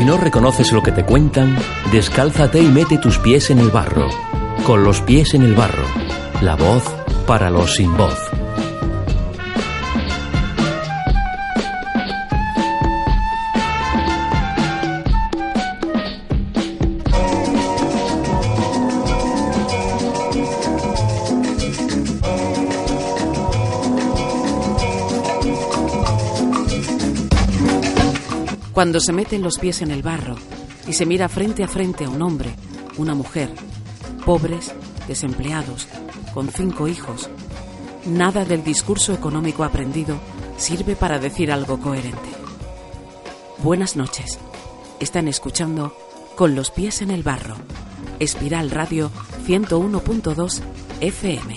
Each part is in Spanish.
Si no reconoces lo que te cuentan, descálzate y mete tus pies en el barro. Con los pies en el barro. La voz para los sin voz. Cuando se meten los pies en el barro y se mira frente a frente a un hombre, una mujer, pobres, desempleados, con cinco hijos, nada del discurso económico aprendido sirve para decir algo coherente. Buenas noches. Están escuchando Con los pies en el barro. Espiral Radio 101.2 FM.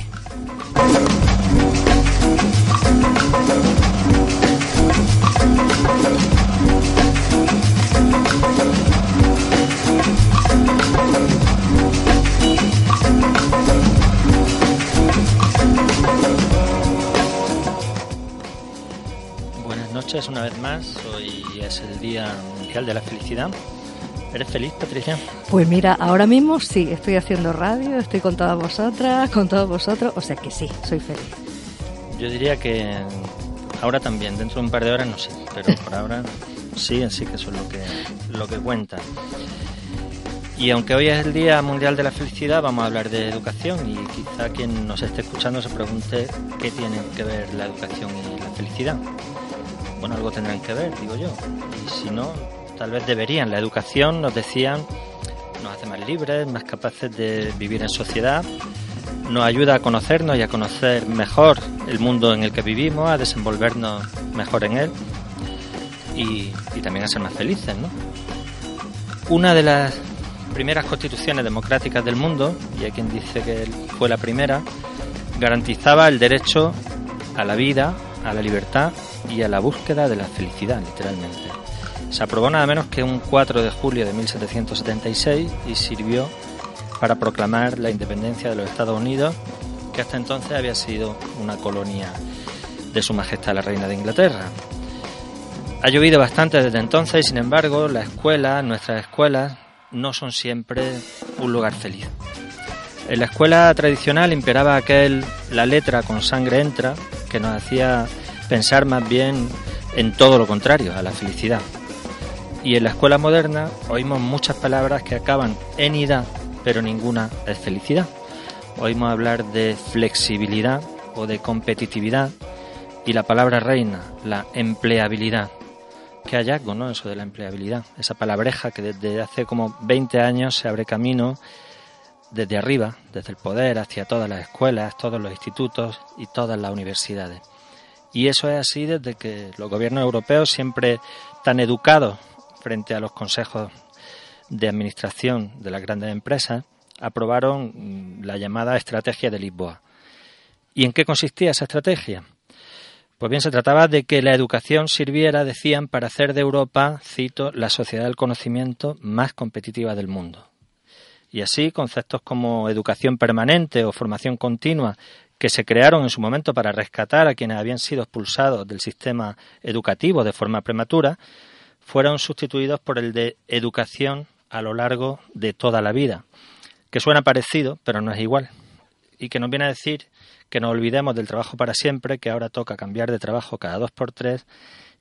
Buenas noches una vez más. Hoy es el Día Mundial de la Felicidad. ¿Eres feliz, Patricia? Pues mira, ahora mismo sí, estoy haciendo radio, estoy con todas vosotras, con todos vosotros, o sea que sí, soy feliz. Yo diría que ahora también, dentro de un par de horas no sé, pero por ahora sí, así que eso es lo que, lo que cuenta. Y aunque hoy es el Día Mundial de la Felicidad, vamos a hablar de educación y quizá quien nos esté escuchando se pregunte qué tiene que ver la educación y la felicidad. Bueno, algo tendrán que ver, digo yo. Y si no, tal vez deberían. La educación, nos decían, nos hace más libres, más capaces de vivir en sociedad, nos ayuda a conocernos y a conocer mejor el mundo en el que vivimos, a desenvolvernos mejor en él y, y también a ser más felices, ¿no? Una de las primeras constituciones democráticas del mundo, y hay quien dice que fue la primera, garantizaba el derecho a la vida, a la libertad y a la búsqueda de la felicidad, literalmente. Se aprobó nada menos que un 4 de julio de 1776 y sirvió para proclamar la independencia de los Estados Unidos, que hasta entonces había sido una colonia de Su Majestad la Reina de Inglaterra. Ha llovido bastante desde entonces y sin embargo la escuela, nuestras escuelas, no son siempre un lugar feliz. En la escuela tradicional imperaba aquel la letra con sangre entra, que nos hacía pensar más bien en todo lo contrario, a la felicidad. Y en la escuela moderna oímos muchas palabras que acaban en ida, pero ninguna es felicidad. Oímos hablar de flexibilidad o de competitividad y la palabra reina, la empleabilidad. Qué hallazgo, ¿no? Eso de la empleabilidad. Esa palabreja que desde hace como 20 años se abre camino desde arriba, desde el poder, hacia todas las escuelas, todos los institutos y todas las universidades. Y eso es así desde que los gobiernos europeos, siempre tan educados frente a los consejos de administración de las grandes empresas, aprobaron la llamada Estrategia de Lisboa. ¿Y en qué consistía esa estrategia? Pues bien, se trataba de que la educación sirviera, decían, para hacer de Europa, cito, la sociedad del conocimiento más competitiva del mundo. Y así, conceptos como educación permanente o formación continua, que se crearon en su momento para rescatar a quienes habían sido expulsados del sistema educativo de forma prematura, fueron sustituidos por el de educación a lo largo de toda la vida, que suena parecido, pero no es igual, y que nos viene a decir que no olvidemos del trabajo para siempre, que ahora toca cambiar de trabajo cada dos por tres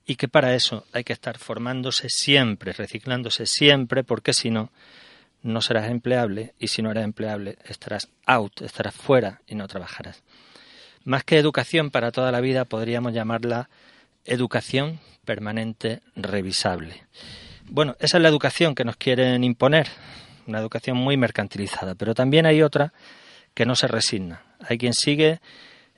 y que para eso hay que estar formándose siempre, reciclándose siempre, porque si no, no serás empleable y si no eres empleable estarás out, estarás fuera y no trabajarás. Más que educación para toda la vida, podríamos llamarla educación permanente revisable. Bueno, esa es la educación que nos quieren imponer, una educación muy mercantilizada, pero también hay otra que no se resigna. Hay quien sigue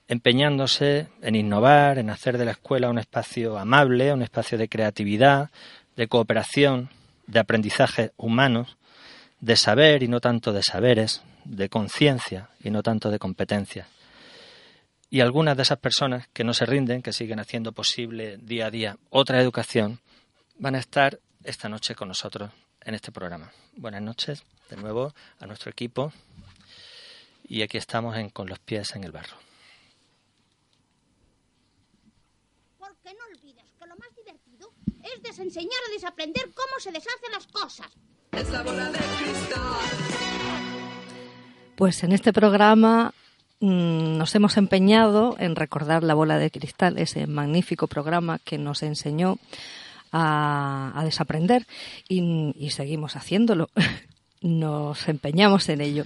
empeñándose en innovar, en hacer de la escuela un espacio amable, un espacio de creatividad, de cooperación, de aprendizaje humanos, de saber y no tanto de saberes, de conciencia y no tanto de competencia. Y algunas de esas personas que no se rinden, que siguen haciendo posible día a día otra educación, van a estar esta noche con nosotros en este programa. Buenas noches de nuevo a nuestro equipo y aquí estamos en, con los pies en el barro. Porque no olvides que lo más divertido es desenseñar o desaprender cómo se deshacen las cosas. Pues en este programa mm, nos hemos empeñado en recordar la bola de cristal, ese magnífico programa que nos enseñó a, desaprender y seguimos haciéndolo. nos empeñamos en ello.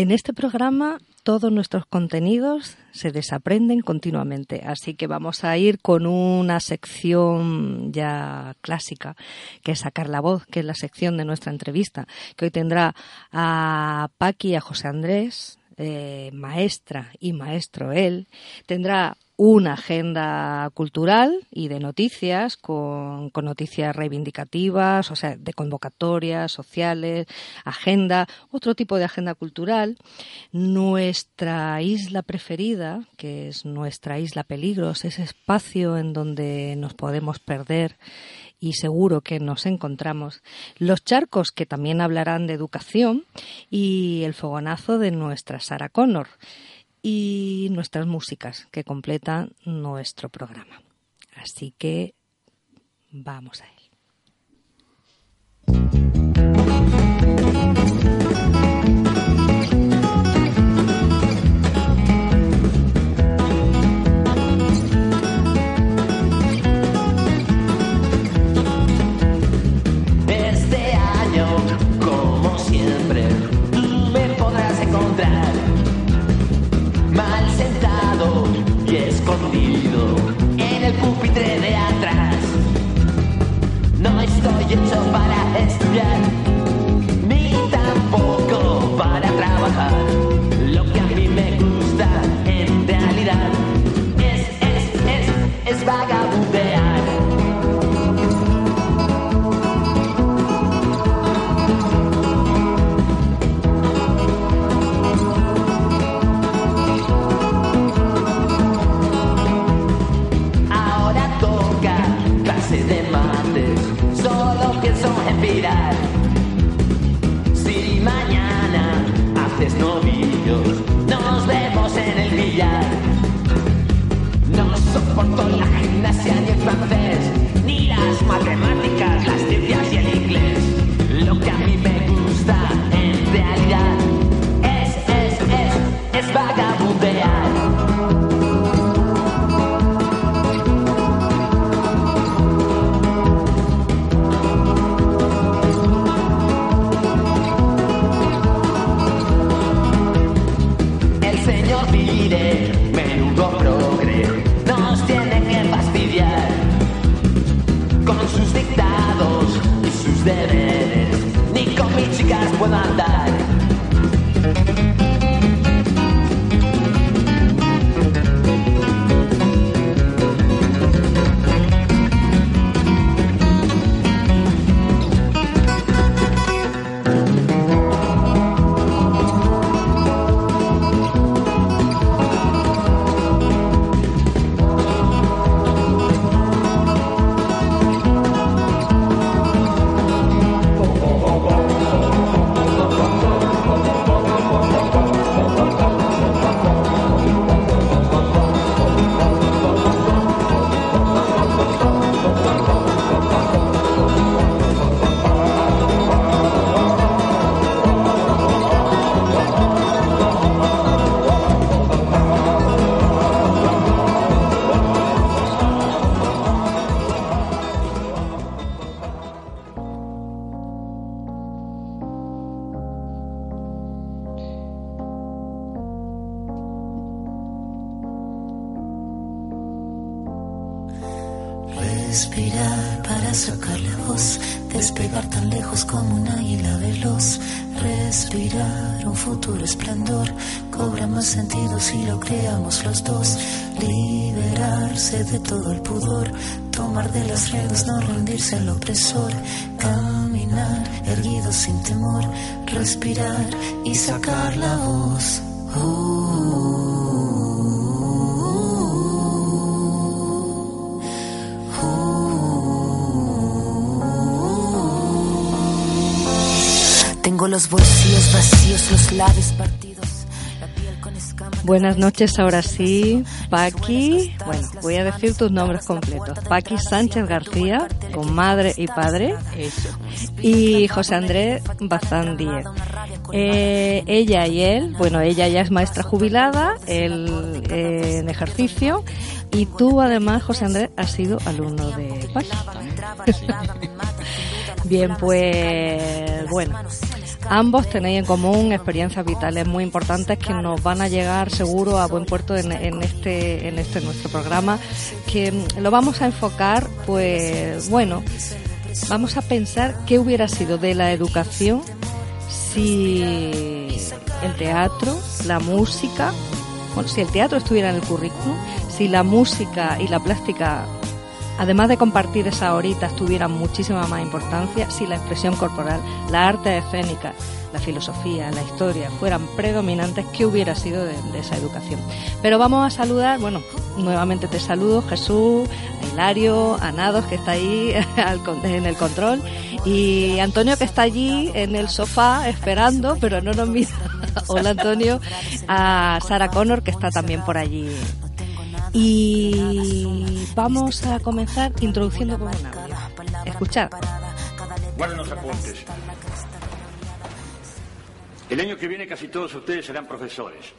En este programa todos nuestros contenidos se desaprenden continuamente, así que vamos a ir con una sección ya clásica, que es sacar la voz, que es la sección de nuestra entrevista, que hoy tendrá a Paqui y a José Andrés, eh, maestra y maestro él, tendrá una agenda cultural y de noticias con, noticias reivindicativas, o sea, de convocatorias sociales, agenda, otro tipo de agenda cultural. Nuestra isla preferida, que es nuestra isla peligros, ese espacio en donde nos podemos perder y seguro que nos encontramos. Los charcos, que también hablarán de educación, y el fogonazo de nuestra Sara Connor y nuestras músicas que completan nuestro programa. Así que vamos a él. De todo el pudor, tomar de las redes, no rendirse al opresor. Caminar erguido sin temor, respirar y sacar la voz. Tengo los bolsillos vacíos, los labios partidos. Buenas noches, ahora sí. Paqui, bueno, voy a decir tus nombres completos. Paqui Sánchez García, con madre y padre. Y José Andrés Bazán Díez. Eh, ella y él, bueno, ella ya es maestra jubilada, él eh, en ejercicio. Y tú, además, José Andrés, has sido alumno de Paqui. Bien, pues bueno, ambos tenéis en común experiencias vitales muy importantes que nos van a llegar seguro a buen puerto en, en este en este nuestro programa, que lo vamos a enfocar, pues bueno, vamos a pensar qué hubiera sido de la educación si el teatro, la música, bueno, si el teatro estuviera en el currículum, si la música y la plástica además de compartir esas horitas, tuvieran muchísima más importancia si la expresión corporal, la arte escénica, la filosofía, la historia fueran predominantes, ¿qué hubiera sido de, de esa educación? Pero vamos a saludar, bueno, nuevamente te saludo, Jesús, a Hilario, a Nados, que está ahí en el control, y Antonio, que está allí en el sofá esperando, pero no nos mira. Hola, Antonio. A Sara Connor, que está también por allí y vamos a comenzar introduciendo con un. Escuchad. El año que viene casi todos ustedes serán profesores.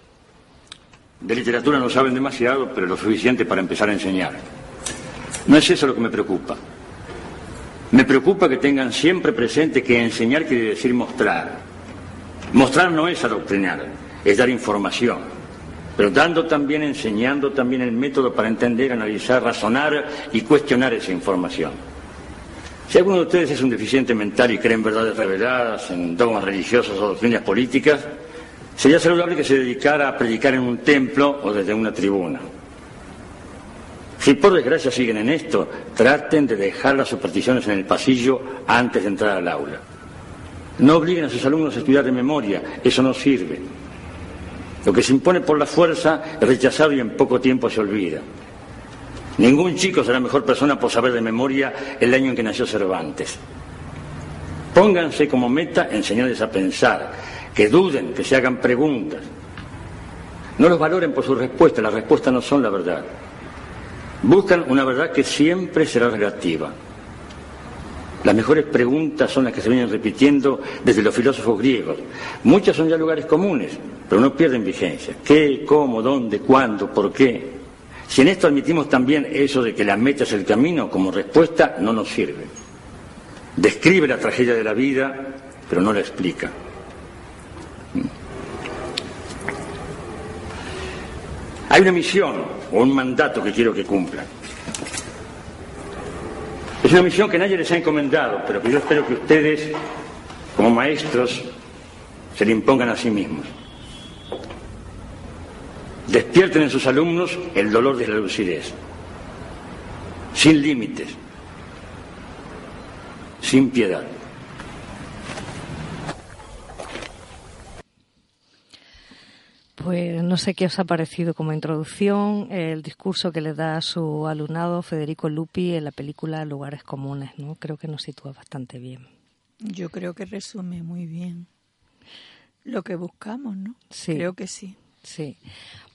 De literatura no saben demasiado, pero lo suficiente para empezar a enseñar. No es eso lo que me preocupa. Me preocupa que tengan siempre presente que enseñar quiere decir mostrar. Mostrar no es adoctrinar, es dar información. Pero dando también, enseñando también el método para entender, analizar, razonar y cuestionar esa información. Si alguno de ustedes es un deficiente mental y cree en verdades reveladas, en dogmas religiosos o doctrinas políticas, sería saludable que se dedicara a predicar en un templo o desde una tribuna. Si por desgracia siguen en esto, traten de dejar las supersticiones en el pasillo antes de entrar al aula. No obliguen a sus alumnos a estudiar de memoria, eso no sirve. Lo que se impone por la fuerza es rechazado y en poco tiempo se olvida. Ningún chico será mejor persona por saber de memoria el año en que nació Cervantes. Pónganse como meta enseñarles a pensar, que duden, que se hagan preguntas. No los valoren por sus respuestas, las respuestas no son la verdad. Buscan una verdad que siempre será relativa. Las mejores preguntas son las que se vienen repitiendo desde los filósofos griegos. Muchas son ya lugares comunes, pero no pierden vigencia. ¿Qué, cómo, dónde, cuándo, por qué? Si en esto admitimos también eso de que la meta es el camino, como respuesta no nos sirve. Describe la tragedia de la vida, pero no la explica. Hay una misión o un mandato que quiero que cumplan. Es una misión que nadie les ha encomendado, pero que yo espero que ustedes, como maestros, se le impongan a sí mismos. Despierten en sus alumnos el dolor de la lucidez, sin límites, sin piedad. Pues no sé qué os ha parecido como introducción el discurso que le da a su alumnado Federico Lupi en la película Lugares Comunes, ¿no? Creo que nos sitúa bastante bien. Yo creo que resume muy bien lo que buscamos, ¿no? Sí. Creo que sí. Sí.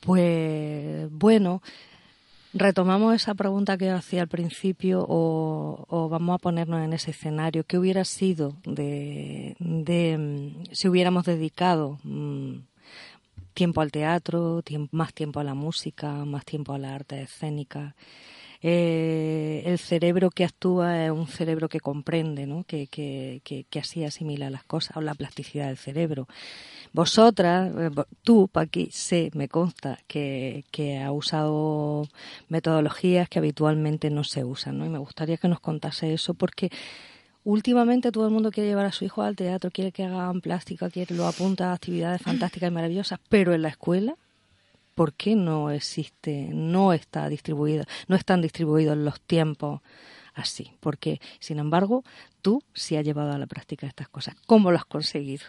Pues bueno, retomamos esa pregunta que hacía al principio o, o vamos a ponernos en ese escenario. ¿Qué hubiera sido de, mm, si hubiéramos dedicado mm, tiempo al teatro, tiemp- más tiempo a la música, más tiempo a la arte escénica? eh, el cerebro que actúa es un cerebro que comprende, ¿no? que, que, que, que así asimila las cosas, o la plasticidad del cerebro. Vosotras, eh, tú, Paqui, sé, me consta que, que ha usado metodologías que habitualmente no se usan, ¿no? Y me gustaría que nos contase eso porque últimamente todo el mundo quiere llevar a su hijo al teatro, quiere que hagan plástica, quiere lo apunta a actividades fantásticas y maravillosas, pero en la escuela, ¿por qué no existe, no está distribuido, no están distribuidos los tiempos así? Porque, sin embargo, tú sí has llevado a la práctica estas cosas. ¿Cómo lo has conseguido?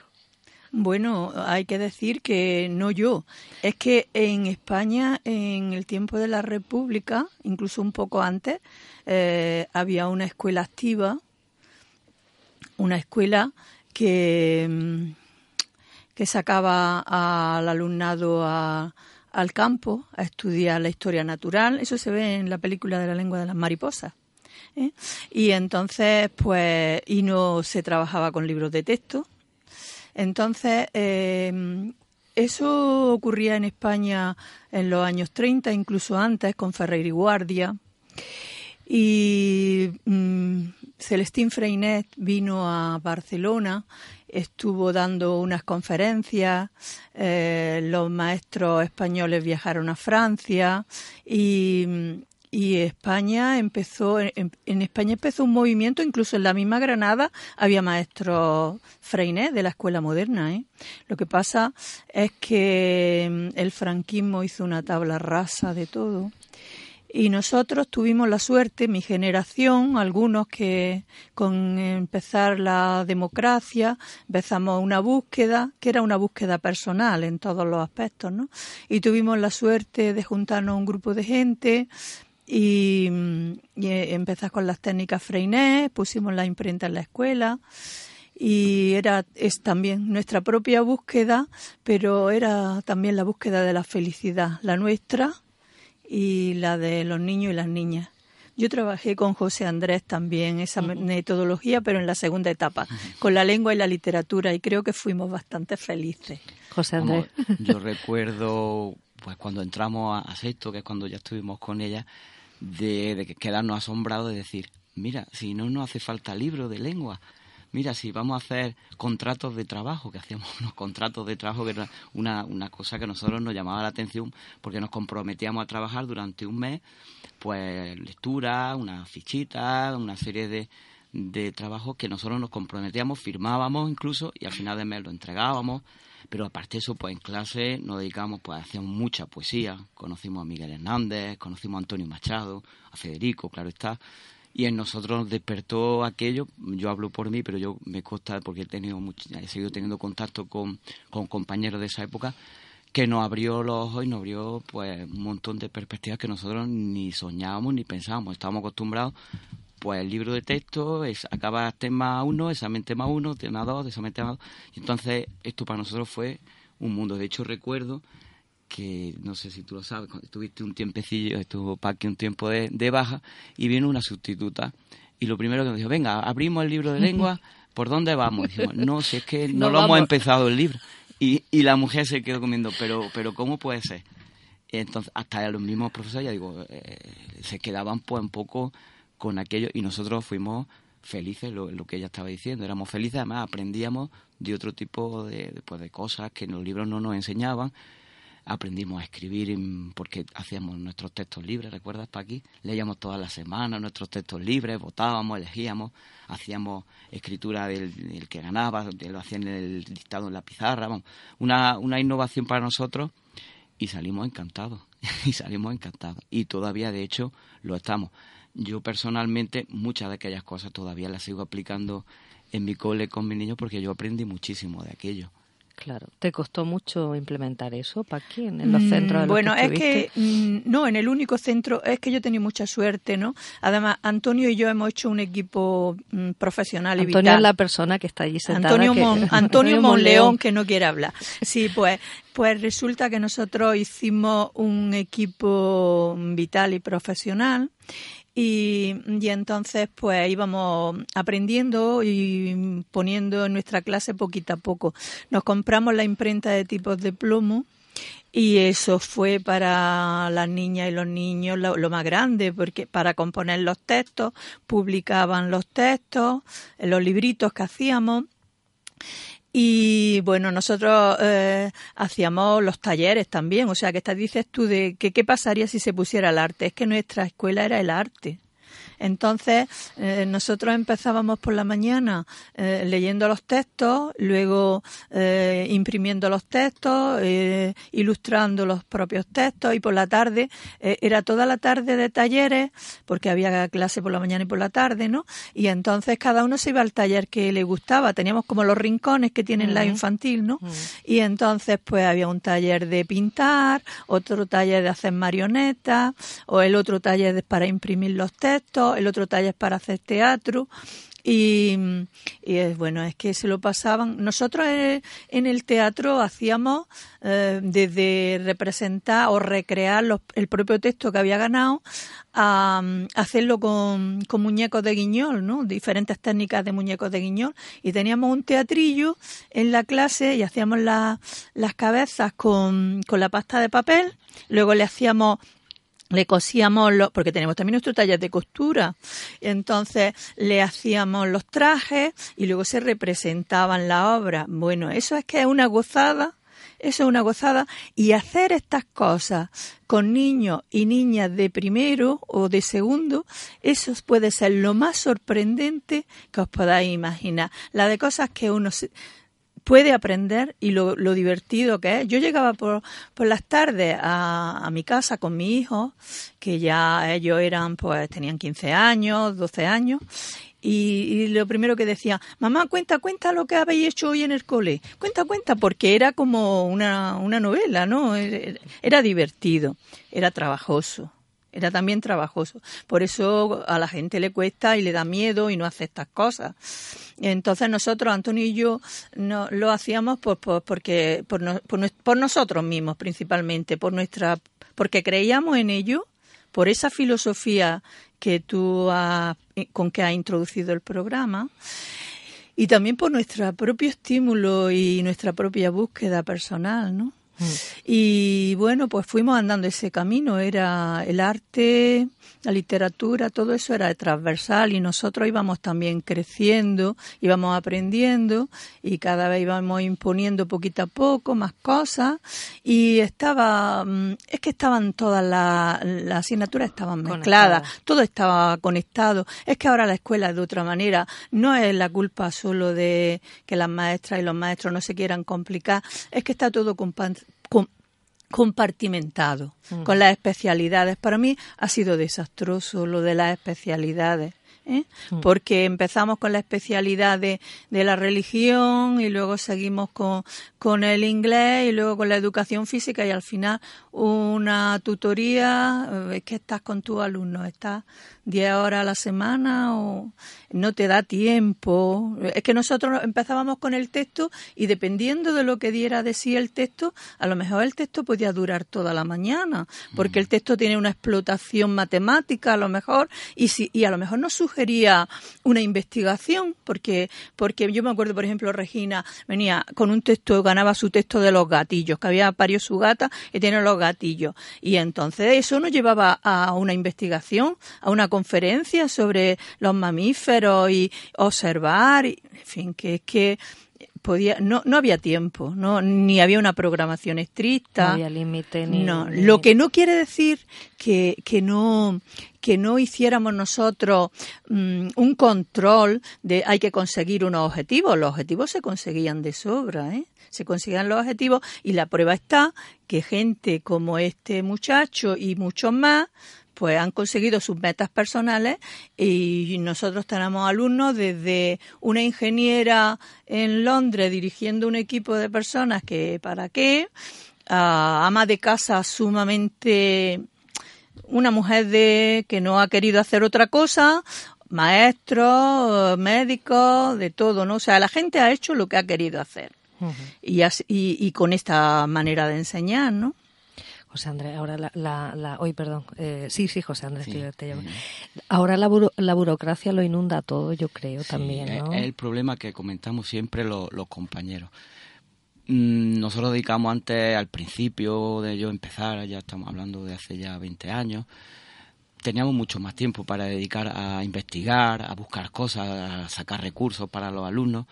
Bueno, hay que decir que no yo. Es que en España, en el tiempo de la República, incluso un poco antes, eh, había una escuela activa, una escuela que, que sacaba al alumnado a- al campo a estudiar la historia natural. Eso se ve en la película de la lengua de las mariposas. ¿eh? Y entonces, pues, y no se trabajaba con libros de texto, entonces, eh, eso ocurría en España en los años 30, incluso antes, con Ferrer y Guardia. Y mm, Celestín Freinet vino a Barcelona, estuvo dando unas conferencias, eh, los maestros españoles viajaron a Francia y, y España empezó, en, en España empezó un movimiento, incluso en la misma Granada había maestros Freinet de la escuela moderna. ¿eh? Lo que pasa es que mm, el franquismo hizo una tabla rasa de todo. Y nosotros tuvimos la suerte, mi generación, algunos que con empezar la democracia empezamos una búsqueda, que era una búsqueda personal en todos los aspectos, ¿no? Y tuvimos la suerte de juntarnos un grupo de gente y, y empezar con las técnicas Freinet, pusimos la imprenta en la escuela y era es también nuestra propia búsqueda, pero era también la búsqueda de la felicidad, la nuestra y la de los niños y las niñas. Yo trabajé con José Andrés también esa metodología, pero en la segunda etapa, con la lengua y la literatura, y creo que fuimos bastante felices. José Andrés. yo recuerdo, pues cuando entramos a, a sexto, que es cuando ya estuvimos con ella, de, de que quedarnos asombrados de decir, mira, si no nos hace falta libro de lengua, mira, si vamos a hacer contratos de trabajo, que hacíamos unos contratos de trabajo, que era una, una cosa que a nosotros nos llamaba la atención, porque nos comprometíamos a trabajar durante un mes, pues lectura, una fichita, una serie de, de trabajos que nosotros nos comprometíamos, firmábamos incluso, y al final del mes lo entregábamos. Pero aparte de eso, pues en clase nos dedicamos, pues hacíamos mucha poesía. Conocimos a Miguel Hernández, conocimos a Antonio Machado, a Federico, claro está. Y en nosotros nos despertó aquello, yo hablo por mí, pero yo me consta, porque he, tenido mucho, he seguido teniendo contacto con, con compañeros de esa época, que nos abrió los ojos y nos abrió pues un montón de perspectivas que nosotros ni soñábamos ni pensábamos. Estábamos acostumbrados, pues el libro de texto, es, acaba tema 1, examen tema 1, tema 2, examen tema 2. Y entonces esto para nosotros fue un mundo. De hecho recuerdo que, no sé si tú lo sabes, estuviste un tiempecillo, estuvo Paqui un tiempo de, de baja y vino una sustituta. Y lo primero que nos dijo, venga, abrimos el libro de lengua, ¿por dónde vamos? Dijimos, no, si es que no, No lo hemos empezado el libro. Y, y la mujer se quedó comiendo, pero, pero ¿cómo puede ser? Entonces, hasta los mismos profesores, ya digo, eh, se quedaban pues un poco con aquello y nosotros fuimos felices, lo, que ella estaba diciendo, éramos felices, además aprendíamos de otro tipo de, pues, de cosas que en los libros no nos enseñaban, aprendimos a escribir porque hacíamos nuestros textos libres, ¿recuerdas, Paqui? Leíamos todas las semanas nuestros textos libres, votábamos, elegíamos, hacíamos escritura del, que ganaba, lo hacían en el dictado en la pizarra, vamos, una, una innovación para nosotros y salimos encantados, y salimos encantados. Y todavía, de hecho, lo estamos. Yo personalmente muchas de aquellas cosas todavía las sigo aplicando en mi cole con mis niños porque yo aprendí muchísimo de aquello. Claro. ¿Te costó mucho implementar eso, Paqui, en, en los Mm, centros de los Bueno, que es que mm, no, en el único centro es que yo he tenido mucha suerte, ¿no? Además, Antonio y yo hemos hecho un equipo mm, profesional y Antonio vital. es la persona que está allí sentada. Antonio, que- Mon- Antonio Monleón. que no quiere hablar. Sí, pues, pues resulta que nosotros hicimos un equipo vital y profesional y, entonces pues íbamos aprendiendo y poniendo en nuestra clase poquito a poco. Nos compramos la imprenta de tipos de plomo y eso fue para las niñas y los niños lo, lo, más grande, porque para componer los textos, publicaban los textos, los libritos que hacíamos. Y bueno, nosotros eh, hacíamos los talleres también, o sea, que estás dices tú de que qué pasaría si se pusiera el arte. Es que nuestra escuela era el arte. Entonces, eh, nosotros empezábamos por la mañana eh, leyendo los textos, luego eh, imprimiendo los textos, ilustrando los propios textos y por la tarde, era toda la tarde de talleres, porque había clase por la mañana y por la tarde, ¿no? Y entonces cada uno se iba al taller que le gustaba. Teníamos como los rincones que tienen la infantil, ¿no? Y entonces, pues había un taller de pintar, otro taller de hacer marionetas, o el otro taller de, para imprimir los textos, el otro taller para hacer teatro. Y, es bueno, es que se lo pasaban. Nosotros en, en el teatro hacíamos eh, desde representar o recrear el propio texto que había ganado a, hacerlo con, muñecos de guiñol, ¿no? Diferentes técnicas de muñecos de guiñol. Y teníamos un teatrillo en la clase y hacíamos la, las cabezas con, con la pasta de papel. Luego le hacíamos le cosíamos los, porque tenemos también nuestro taller de costura, entonces le hacíamos los trajes y luego se representaban la obra. Bueno, eso es que es una gozada, eso es una gozada y hacer estas cosas con niños y niñas de primero o de segundo, eso puede ser lo más sorprendente que os podáis imaginar. La de cosas que uno se, puede aprender y lo, lo, divertido que es. Yo llegaba por, por las tardes a, a, mi casa con mi hijo, que ya ellos eran, pues tenían 15 años, 12 años, y, y, lo primero que decía, mamá, cuenta, cuenta lo que habéis hecho hoy en el cole. Cuenta, cuenta, porque era como una, una novela, ¿no? Era, era divertido, era trabajoso era también trabajoso. Por eso a la gente le cuesta y le da miedo y no hace estas cosas. Entonces nosotros, Antonio y yo, no, lo hacíamos por, por porque, por, no, por, por, nosotros mismos principalmente, por nuestra, porque creíamos en ello, por esa filosofía que tú has, con que has introducido el programa y también por nuestro propio estímulo y nuestra propia búsqueda personal, ¿no? Y bueno, pues fuimos andando ese camino, era el arte, la literatura, todo eso era transversal y nosotros íbamos también creciendo, íbamos aprendiendo y cada vez íbamos imponiendo poquito a poco más cosas y estaba, mm, es que estaban todas las la asignaturas estaban mezcladas, Conectada. todo estaba conectado, es que ahora la escuela es de otra manera, no es la culpa solo de que las maestras y los maestros no se quieran complicar, es que está todo compartimentado uh -huh. con las especialidades. Para mí ha sido desastroso lo de las especialidades. ¿Eh? -huh. Porque empezamos con la especialidad de, de, la religión y luego seguimos con, con el inglés y luego con la educación física y al final una tutoría. Es que estás con tus alumnos, estás 10 horas a la semana o no te da tiempo. Es que nosotros empezábamos con el texto y dependiendo de lo que diera de sí el texto, a lo mejor el texto podía durar toda la mañana, porque el texto tiene una explotación matemática a lo mejor y, si, y a lo mejor nos sugería una investigación, porque, porque yo me acuerdo, por ejemplo, Regina venía con un texto, ganaba su texto de los gatillos, que había parido su gata y tiene los gatillos. Y entonces eso nos llevaba a una investigación, a una conferencia sobre los mamíferos y observar, y, en fin, que es que podía no no había tiempo no ni había una programación estricta no había límite ni no ni... lo que no quiere decir que que no que no hiciéramos nosotros um, un control de hay que conseguir unos objetivos los objetivos se conseguían de sobra ¿eh? se conseguían los objetivos y la prueba está que gente como este muchacho y muchos más pues han conseguido sus metas personales y nosotros tenemos alumnos desde una ingeniera en Londres dirigiendo un equipo de personas que para qué, a ama de casa sumamente una mujer de que no ha querido hacer otra cosa, maestros, médicos, de todo, ¿no? O sea, la gente ha hecho lo que ha querido hacer. Uh -huh. y, así, y, y con esta manera de enseñar, ¿no? José Andrés, ahora la, la, la hoy, perdón, eh, sí, sí, José Andrés, sí, que te llamo. Ahora la, buro, la, burocracia lo inunda todo, yo creo, sí, también, ¿no? Es el problema que comentamos siempre los, los compañeros. Mm, nosotros dedicamos antes, al principio de yo empezar, ya estamos hablando de hace ya 20 años, teníamos mucho más tiempo para dedicar a investigar, a buscar cosas, a sacar recursos para los alumnos.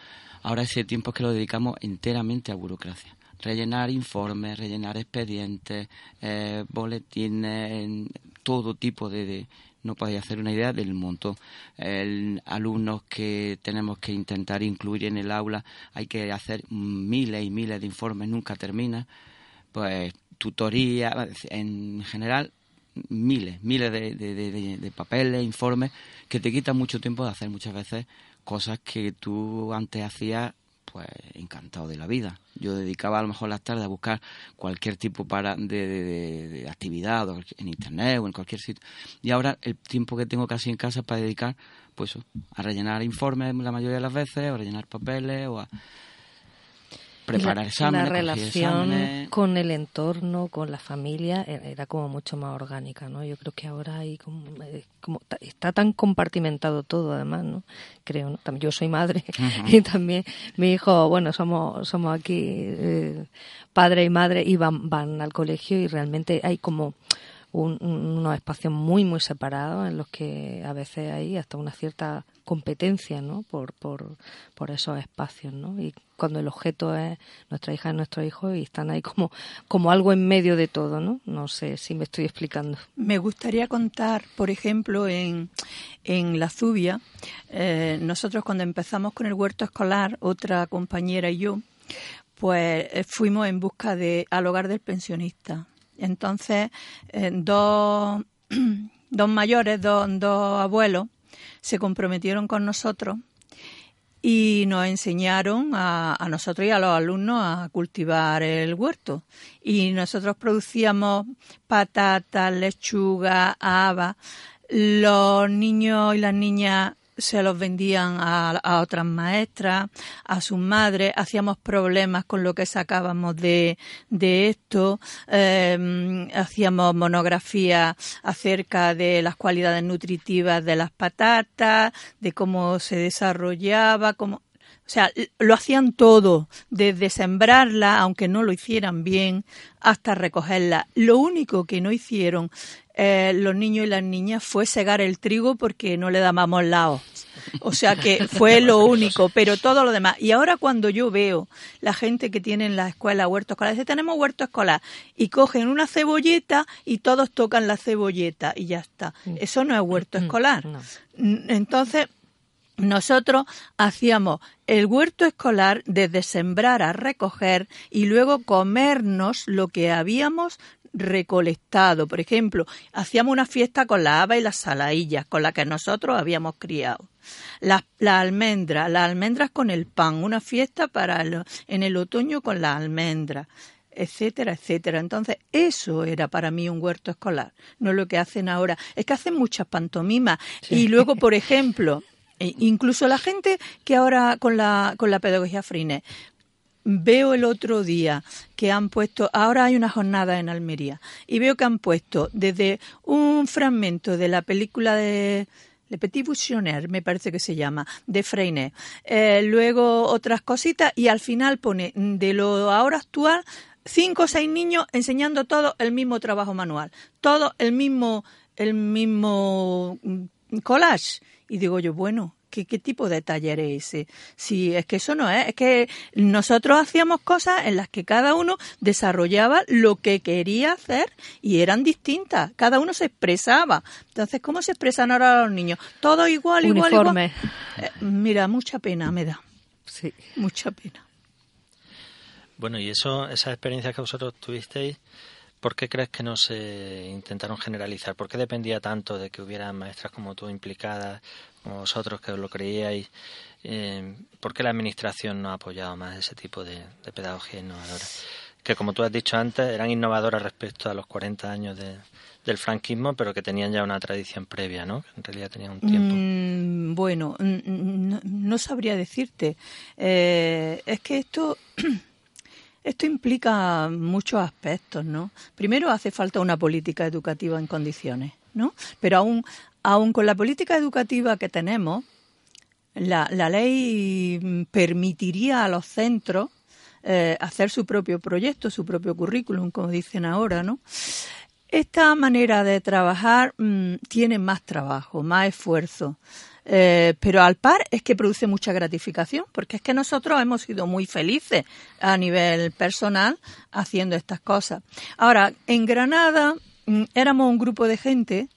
Ahora ese tiempo es que lo dedicamos enteramente a burocracia. Rellenar informes, rellenar expedientes, eh, boletines, todo tipo de, no podéis hacer una idea del montón. El, alumnos que tenemos que intentar incluir en el aula, hay que hacer miles y miles de informes, nunca termina. Pues tutoría, en general, miles, miles de, de, de, papeles, informes, que te quitan mucho tiempo de hacer muchas veces cosas que tú antes hacías pues encantado de la vida. Yo dedicaba a lo mejor las tardes a buscar cualquier tipo para de, de, actividad en internet o en cualquier sitio. Y ahora el tiempo que tengo casi en casa para dedicar pues a rellenar informes la mayoría de las veces, o a rellenar papeles o a preparar exámenes. La relación con el entorno, con la familia, e-, era como mucho más orgánica, ¿no? Yo creo que ahora hay como, eh, como está tan compartimentado todo, además, ¿no? Creo, ¿no? Yo soy madre y también mi hijo, bueno, somos somos aquí eh, padre y madre y van van al colegio y realmente hay como unos espacios muy, muy separados en los que a veces hay hasta una cierta competencia ¿no? por, por, por esos espacios. ¿no? Y cuando el objeto es nuestra hija y nuestro hijo y están ahí como, como algo en medio de todo. ¿no? no sé si me estoy explicando. Me gustaría contar, por ejemplo, en, en La Zubia, eh, nosotros cuando empezamos con el huerto escolar, otra compañera y yo, pues eh, fuimos en busca de al hogar del pensionista entonces, eh, dos, dos mayores, dos, dos abuelos, se comprometieron con nosotros y nos enseñaron a, a, nosotros y a los alumnos a cultivar el huerto. Y nosotros producíamos patatas, lechuga, habas. Los niños y las niñas se los vendían a, otras maestras, a sus madres, hacíamos problemas con lo que sacábamos de, de esto, em, hacíamos monografías acerca de las cualidades nutritivas de las patatas, de cómo se desarrollaba, cómo, o sea, lo hacían todo, desde sembrarla, aunque no lo hicieran bien, hasta recogerla. Lo único que no hicieron eh, los niños y las niñas fue segar el trigo porque no le dábamos lao. O sea que fue lo único, pero todo lo demás. Y ahora cuando yo veo la gente que tiene en la escuela huerto escolar, dice, tenemos huerto escolar, y cogen una cebolleta y todos tocan la cebolleta y ya está. Mm. Eso no es huerto mm. escolar. Entonces, nosotros hacíamos el huerto escolar desde sembrar a recoger y luego comernos lo que habíamos recolectado. Por ejemplo, hacíamos una fiesta con la haba y las salaillas, con las que nosotros habíamos criado. La, la almendra, las almendras con el pan, una fiesta para en el otoño con las almendras etcétera, etcétera. Entonces, eso era para mí un huerto escolar, no lo que hacen ahora. Es que hacen muchas pantomimas. Y luego, por ejemplo, e incluso la gente que ahora con la, con la pedagogía Frine, veo el otro día que han puesto, ahora hay una jornada en Almería, y veo que han puesto desde un fragmento de la película de Le Petit Bouchonner, me parece que se llama, de Freinet, eh, luego otras cositas, y al final pone de lo ahora actual cinco o seis niños enseñando todo el mismo trabajo manual, todo el mismo, el mismo mm, collage y digo yo, bueno, ¿qué, qué tipo de taller es ese? Si es que eso no es, es que nosotros hacíamos cosas en las que cada uno desarrollaba lo que quería hacer y eran distintas, cada uno se expresaba. Entonces, ¿cómo se expresan ahora los niños? Todo igual, igual, igual. Eh, mira, mucha pena me da. Sí. Mucha pena. Bueno, y eso, esas experiencias que vosotros tuvisteis, ¿Por qué crees que no se intentaron generalizar? ¿Por qué dependía tanto de que hubiera maestras como tú implicadas, como vosotros que lo creíais? Eh, ¿Por qué la administración no ha apoyado más ese tipo de, pedagogía innovadora? Que como tú has dicho antes, eran innovadoras respecto a los 40 años del franquismo, pero que tenían ya una tradición previa, ¿no? En realidad tenían un tiempo. Mm, bueno, no, sabría decirte. Eh, es que esto Esto implica muchos aspectos, ¿no? Primero hace falta una política educativa en condiciones, ¿no? Pero aún, aún con la política educativa que tenemos, la, la ley permitiría a los centros eh, hacer su propio proyecto, su propio currículum, como dicen ahora, ¿no? Esta manera de trabajar mm, tiene más trabajo, más esfuerzo. Eh, pero al par es que produce mucha gratificación, porque es que nosotros hemos sido muy felices a nivel personal haciendo estas cosas. Ahora, en Granada mm, éramos un grupo de gente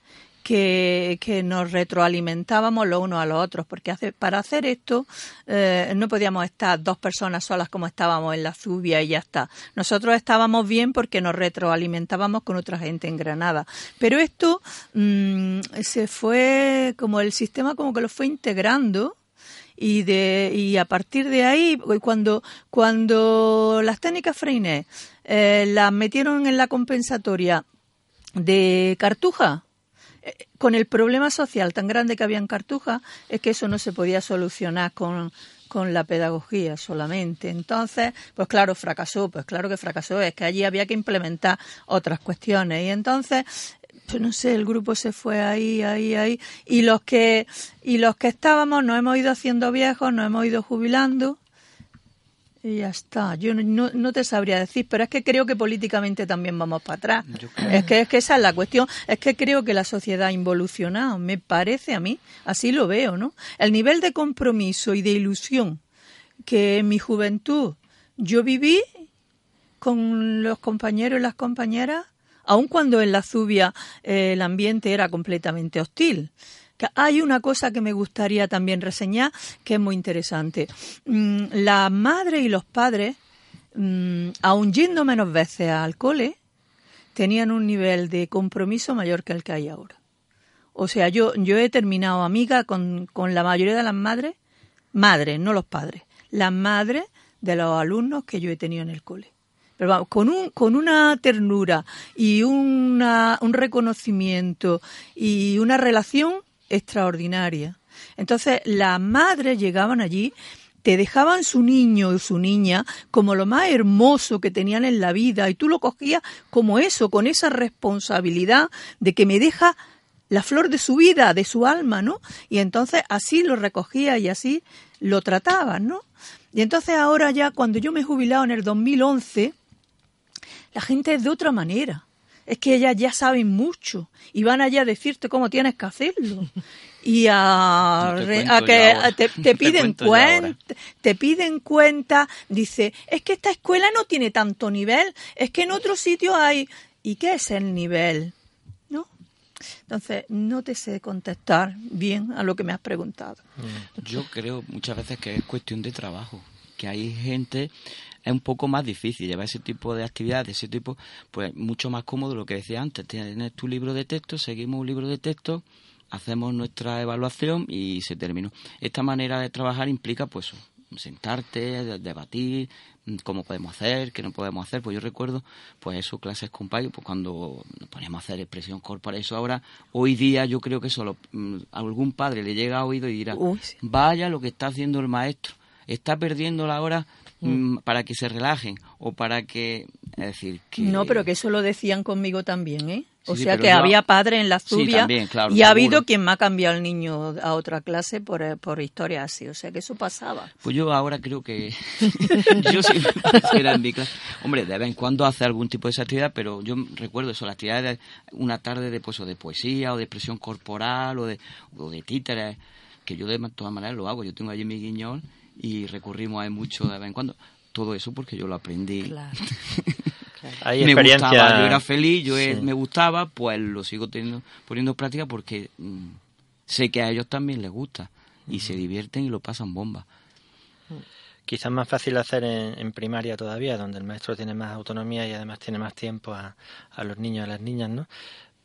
que, nos retroalimentábamos los unos a los otros, porque hace, para hacer esto eh, no podíamos estar dos personas solas como estábamos en la Zubia y ya está. Nosotros estábamos bien porque nos retroalimentábamos con otra gente en Granada. Pero esto mmm, se fue, como el sistema como que lo fue integrando y de y a partir de ahí cuando cuando las técnicas Freinet eh, las metieron en la compensatoria de Cartuja con el problema social tan grande que había en Cartuja, es que eso no se podía solucionar con, con la pedagogía solamente. Entonces, pues claro, fracasó, pues claro que fracasó, es que allí había que implementar otras cuestiones. Y entonces, pues no sé, el grupo se fue ahí, ahí, ahí, y los que, y los que estábamos nos hemos ido haciendo viejos, nos hemos ido jubilando, y ya está. Yo no, no, te sabría decir, pero es que creo que políticamente también vamos para atrás. Es que, es que esa es la cuestión. Es que creo que la sociedad ha involucionado. Me parece a mí, así lo veo, ¿no? El nivel de compromiso y de ilusión que en mi juventud yo viví con los compañeros y las compañeras, aun cuando en la Zubia eh, el ambiente era completamente hostil hay una cosa que me gustaría también reseñar que es muy interesante. Mm, la madre y los padres, mm, aun yendo menos veces al cole, tenían un nivel de compromiso mayor que el que hay ahora. O sea, yo, yo he terminado amiga con, con la mayoría de las madres, madres, no los padres, las madres de los alumnos que yo he tenido en el cole. Pero vamos, con, un, con una ternura y una, un reconocimiento y una relación extraordinaria. Entonces, las madres llegaban allí, te dejaban su niño o su niña como lo más hermoso que tenían en la vida y tú lo cogías como eso, con esa responsabilidad de que me deja la flor de su vida, de su alma, ¿no? Y entonces así lo recogía y así lo trataban, ¿no? Y entonces ahora ya, cuando yo me he jubilado en el 2011, la gente es de otra manera es que ellas ya saben mucho y van allá a decirte cómo tienes que hacerlo. Y a, a que te, te, piden cuenta, te piden cuenta, dice, es que esta escuela no tiene tanto nivel, es que en otros sitios hay, ¿y qué es el nivel? ¿No? Entonces, no te sé contestar bien a lo que me has preguntado. Yo creo muchas veces que es cuestión de trabajo, que hay gente es un poco más difícil llevar ese tipo de actividades, ese tipo, pues mucho más cómodo lo que decía antes. Tienes tu libro de texto, seguimos un libro de texto, hacemos nuestra evaluación y se terminó. Esta manera de trabajar implica, pues, sentarte, debatir, cómo podemos hacer, qué no podemos hacer. Pues yo recuerdo, pues eso, clases con pues cuando nos poníamos a hacer expresión corporal, eso ahora, hoy día yo creo que solo mm, algún padre le llega a oído y dirá, vaya lo que está haciendo el maestro, está perdiendo la hora Mm. Mm, para que se relajen o para que es decir que no pero que eso lo decían conmigo también eh o sea que había padre en la Zubia y ha habido quien me ha cambiado el niño a otra clase por, eh, por historia así, o sea que eso pasaba. Pues yo ahora creo que yo sí era en mi clase. Hombre, de vez en cuando hace algún tipo de esa actividad, pero yo recuerdo eso, la actividad de una tarde de, pues, o de poesía o de expresión corporal o de, o de títeres, que yo de todas maneras lo hago. Yo tengo allí mi guiñol y recurrimos a él mucho de vez en cuando. Todo eso porque yo lo aprendí. Claro. Hay me experiencia... gustaba, yo era feliz, yo me gustaba, pues lo sigo teniendo, poniendo en práctica porque mm, sé que a ellos también les gusta y se divierten y lo pasan bomba. Quizás más fácil hacer en, en, primaria todavía, donde el maestro tiene más autonomía y además tiene más tiempo a, a los niños y a las niñas, ¿no?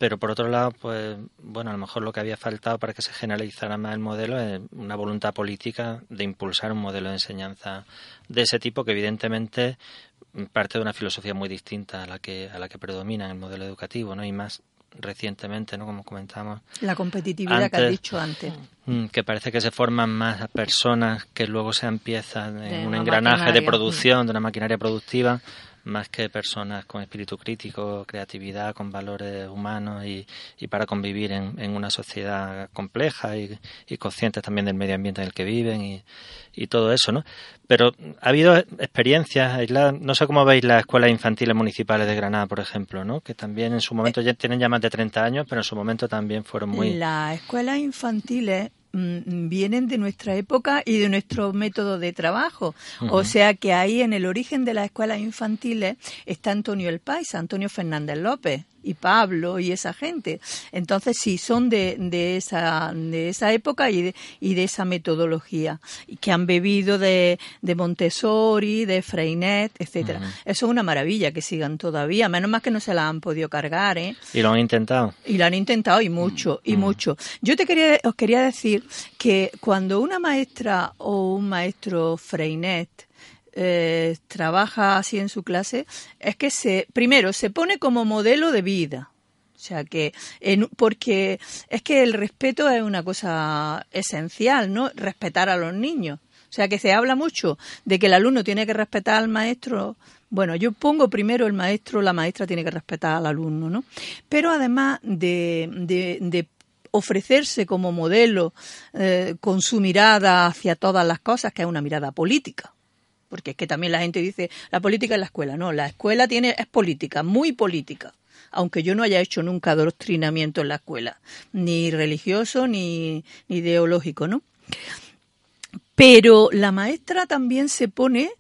Pero por otro lado, pues bueno, a lo mejor lo que había faltado para que se generalizara más el modelo es una voluntad política de impulsar un modelo de enseñanza de ese tipo que evidentemente parte de una filosofía muy distinta a la que a la que predomina en el modelo educativo, ¿no? Y más recientemente, ¿no? Como comentamos. La competitividad que has dicho antes. Mm, que parece que se forman más personas que luego se empiezan en un engranaje de producción, de una maquinaria productiva, más que personas con espíritu crítico, creatividad, con valores humanos y, y para convivir en, en, una sociedad compleja y, y, conscientes también del medio ambiente en el que viven y, y todo eso, ¿no? Pero ha habido experiencias aisladas, no sé cómo veis las escuelas infantiles municipales de Granada, por ejemplo, ¿no? Que también en su momento ya tienen ya más de 30 años, pero en su momento también fueron muy... Las escuelas infantiles vienen de nuestra época y de nuestro método de trabajo. O sea que ahí en el origen de las escuelas infantiles está Antonio El Paisa, Antonio Fernández López y Pablo y esa gente. Entonces sí, son de, de, esa, de esa época y de, y de esa metodología, y que han bebido de, de Montessori, de Freinet, etcétera. Eso es una maravilla que sigan todavía, menos más que no se la han podido cargar, ¿eh? Y lo han intentado. Y lo han intentado y mucho, y mucho. Yo te quería, os quería decir que cuando una maestra o un maestro Freinet eh, trabaja así en su clase, es que se, primero, se pone como modelo de vida. O sea que, porque es que el respeto es una cosa esencial, ¿no? Respetar a los niños. O sea que se habla mucho de que el alumno tiene que respetar al maestro. Bueno, yo pongo primero el maestro, la maestra tiene que respetar al alumno, ¿no? Pero además de, de, ofrecerse como modelo eh, con su mirada hacia todas las cosas, que es una mirada política porque es que también la gente dice la política en la escuela, no, la escuela tiene es política, muy política, aunque yo no haya hecho nunca adoctrinamiento en la escuela, ni religioso ni, ni ideológico, ¿no? Pero la maestra también se pone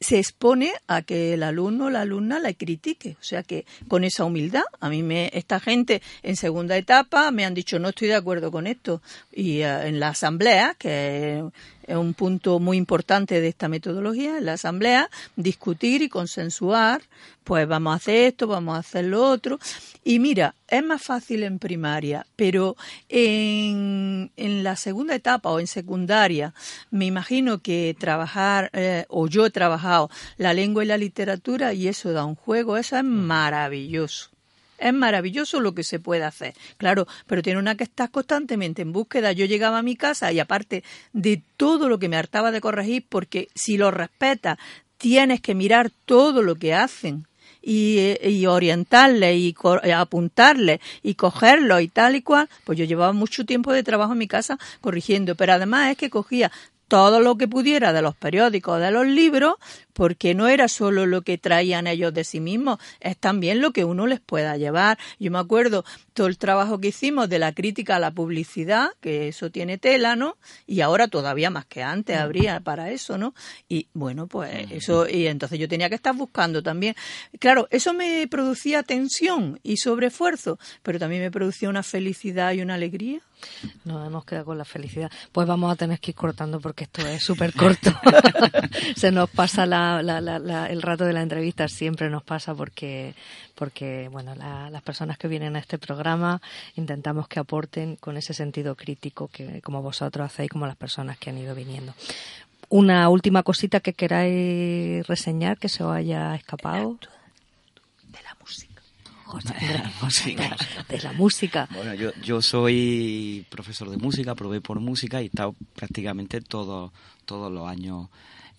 se expone a que el alumno o la alumna la critique. O sea que con esa humildad, a mí me, esta gente en segunda etapa me han dicho no estoy de acuerdo con esto. Y uh, en la asamblea, que es un punto muy importante de esta metodología, en la asamblea, discutir y consensuar, pues vamos a hacer esto, vamos a hacer lo otro. Y mira, es más fácil en primaria, pero en, en la segunda etapa o en secundaria, me imagino que trabajar, eh, o yo he trabajado la lengua y la literatura y eso da un juego, eso es maravilloso. Es maravilloso lo que se puede hacer, claro, pero tiene una que estar constantemente en búsqueda. Yo llegaba a mi casa y aparte de todo lo que me hartaba de corregir, porque si lo respetas, tienes que mirar todo lo que hacen y, y orientarle y apuntarle y cogerlo y tal y cual, pues yo llevaba mucho tiempo de trabajo en mi casa corrigiendo, pero además es que cogía todo lo que pudiera de los periódicos, de los libros, porque no era solo lo que traían ellos de sí mismos, es también lo que uno les pueda llevar. Yo me acuerdo todo el trabajo que hicimos de la crítica a la publicidad, que eso tiene tela, ¿no? Y ahora todavía más que antes mm. habría para eso, ¿no? Y bueno, pues mm. eso, y entonces yo tenía que estar buscando también. Claro, eso me producía tensión y sobreesfuerzo, pero también me producía una felicidad y una alegría. Nos hemos quedado con la felicidad. Pues vamos a tener que ir cortando porque esto es súper corto. Se nos pasa la, la, la, el rato de la entrevista, siempre nos pasa porque, porque bueno, las personas que vienen a este programa intentamos que aporten con ese sentido crítico que como vosotros hacéis, como las personas que han ido viniendo. Una última cosita que queráis reseñar que se os haya escapado de la música. Bueno, yo, yo soy profesor de música, probé por música y he estado prácticamente todo, todos los años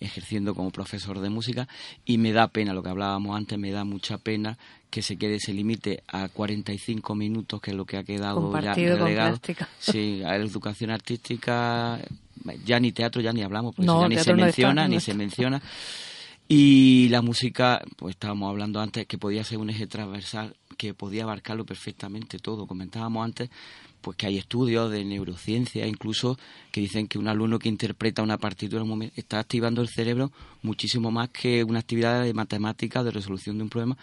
ejerciendo como profesor de música y me da pena, lo que hablábamos antes, me da mucha pena que se quede ese límite a 45 minutos, que es lo que ha quedado ya relegado. Sí, a la educación artística, ya ni teatro, ya ni hablamos, porque ya ni se menciona, ni se menciona. Y la música, pues estábamos hablando antes, que podía ser un eje transversal que podía abarcarlo perfectamente todo. Comentábamos antes pues que hay estudios de neurociencia incluso que dicen que un alumno que interpreta una partitura está activando el cerebro muchísimo más que una actividad de matemática de resolución de un problema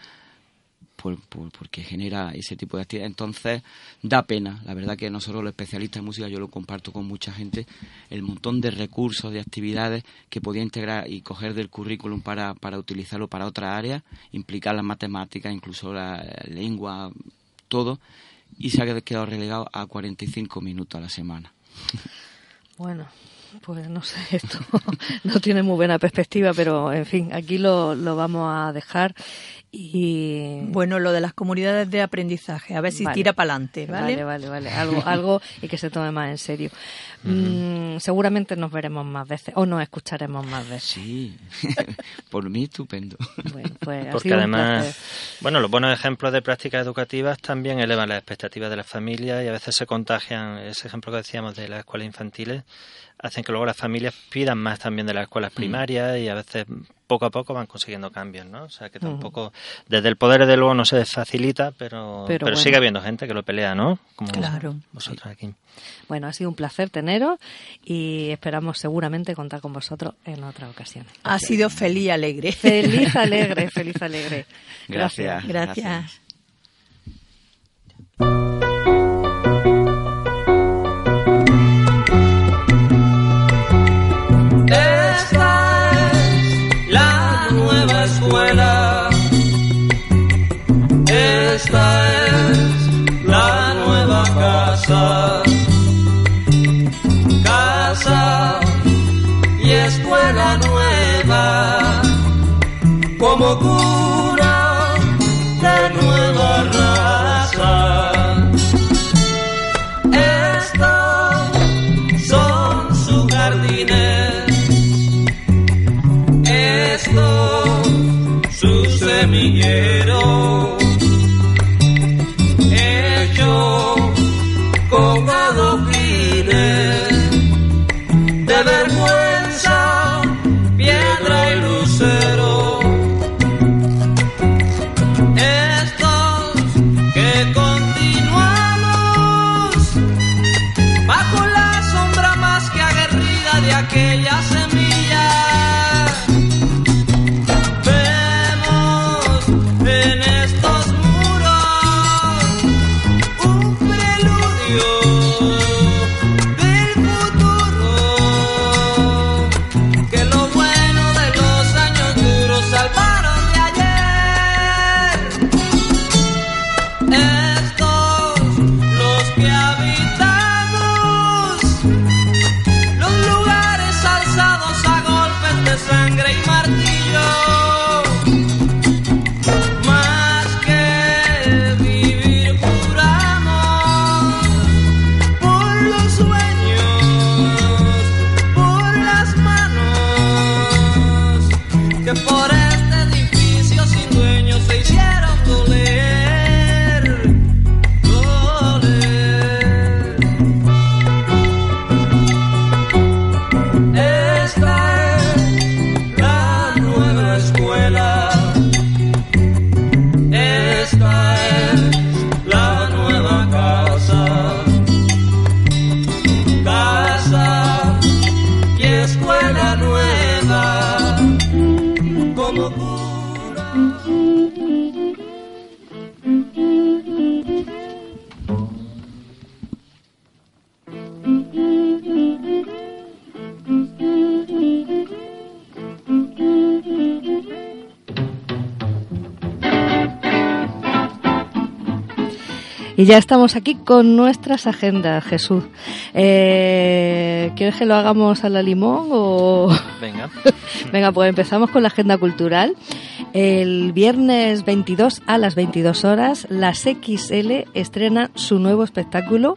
porque genera ese tipo de actividad. Entonces, da pena. La verdad que nosotros los especialistas en música, yo lo comparto con mucha gente, el montón de recursos, de actividades que podía integrar y coger del currículum para, para utilizarlo para otras áreas, implicar las matemáticas, incluso la lengua, todo, y se ha quedado relegado a 45 minutos a la semana. Bueno, pues no sé, esto no tiene muy buena perspectiva, pero en fin, aquí lo, lo vamos a dejar Y Bueno, lo de las comunidades de aprendizaje, a ver si Vale. tira para adelante, ¿vale? Vale, vale, vale. Algo, algo y que se tome más en serio. Mm, seguramente nos veremos más veces o nos escucharemos más veces. Sí, por mí estupendo. Bueno, pues Porque además, bueno, los buenos ejemplos de prácticas educativas también elevan las expectativas de las familias y a veces se contagian, ese ejemplo que decíamos de las escuelas infantiles, hacen que luego las familias pidan más también de las escuelas primarias y a veces poco a poco van consiguiendo cambios, ¿no? O sea que tampoco, desde el poder de luego no se facilita, pero, Pero pero, bueno. sigue habiendo gente que lo pelea, ¿no? Como Claro. vosotros aquí. Bueno, ha sido un placer teneros y esperamos seguramente contar con vosotros en otra ocasión. Ha sido feliz y alegre. Feliz alegre, feliz alegre. Gracias. Gracias. Ya estamos aquí con nuestras agendas, Jesús. Eh, ¿Quieres que lo hagamos a la limón o...? Venga. Venga, pues empezamos con la agenda cultural. El viernes 22 a las 22 horas, las XL estrena su nuevo espectáculo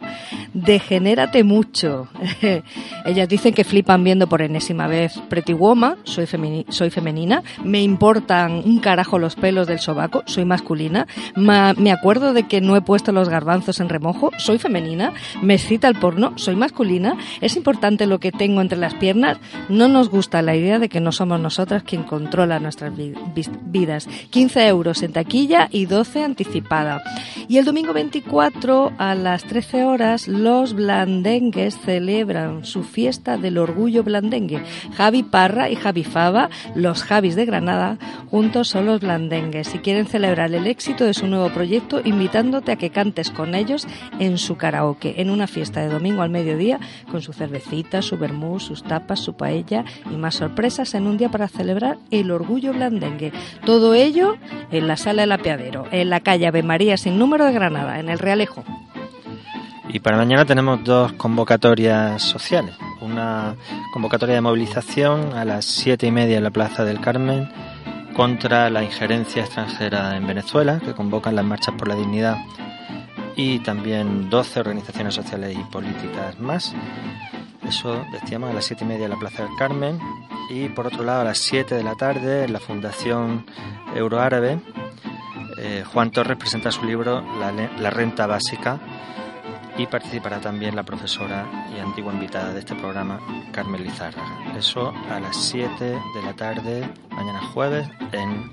Degenérate mucho. Ellas dicen que flipan viendo por enésima vez Pretty Woman, soy, femini- soy femenina, me importan un carajo los pelos del sobaco, soy masculina, Ma- me acuerdo de que no he puesto los garbanzos en remojo, soy femenina, me excita el porno, soy masculina, es importante lo que tengo entre las piernas, no nos gusta la idea de que no somos nosotras quien controla nuestras vidas. 15 euros en taquilla y 12 anticipada. Y el domingo 24 a las 13 horas los blandengues celebran su fiesta del orgullo blandengue. Javi Parra y Javi Fava, los Javis de Granada, juntos son los blandengues. Si quieren celebrar el éxito de su nuevo proyecto, invitándote a que cantes con ellos en su karaoke, en una fiesta de domingo al mediodía, con su cervecita, su vermú, sus tapas, su paella y más sorpresas en un día para celebrar el orgullo blandengue. Todo ello en la sala del apeadero, en la calle Ave María sin número de Granada, en el Realejo. Y para mañana tenemos dos convocatorias sociales. Una convocatoria de movilización a las siete y media en la Plaza del Carmen contra la injerencia extranjera en Venezuela, que convocan las marchas por la dignidad y también 12 organizaciones sociales y políticas más. Eso decíamos a las siete y media en la Plaza del Carmen. Y por otro lado, a las 7 de la tarde, en la Fundación Euroárabe, eh, Juan Torres presenta su libro la, la, Renta Básica y participará también la profesora y antigua invitada de este programa, Carmen Lizárraga. Eso a las 7 de la tarde, mañana jueves, en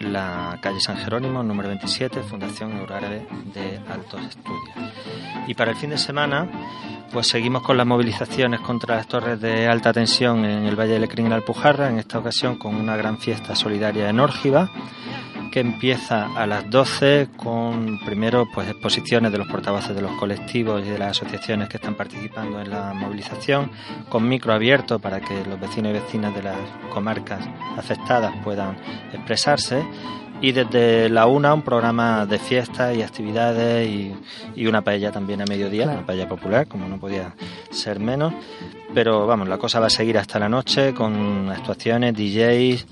la calle San Jerónimo, número 27, Fundación Euroárabe de Altos Estudios. Y para el fin de semana, pues seguimos con las movilizaciones contra las torres de alta tensión en el Valle de Lecrín en Alpujarra, en esta ocasión con una gran fiesta solidaria en Órgiva que empieza a las 12 con primero pues exposiciones de los portavoces de los colectivos y de las asociaciones que están participando en la movilización, con micro abierto para que los vecinos y vecinas de las comarcas afectadas puedan expresarse y desde la una un programa de fiestas y actividades y, una paella también a mediodía, una paella popular, como no podía ser menos. Pero vamos, la cosa va a seguir hasta la noche con actuaciones, DJs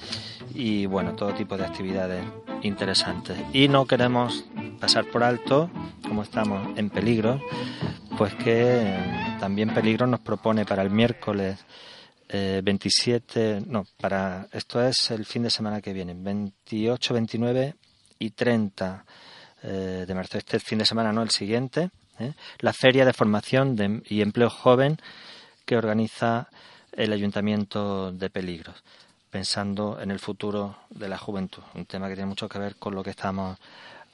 y bueno, todo tipo de actividades interesantes. Y no queremos pasar por alto, como estamos en peligro, pues que también peligro nos propone para el miércoles 27, eh, no, para esto es el fin de semana que viene, 28, 29 y 30 eh, de marzo. Este fin de semana, no el siguiente, ¿eh? la Feria de Formación y Empleo Joven que organiza el Ayuntamiento de Peligros pensando en el futuro de la juventud, un tema que tiene mucho que ver con lo que estamos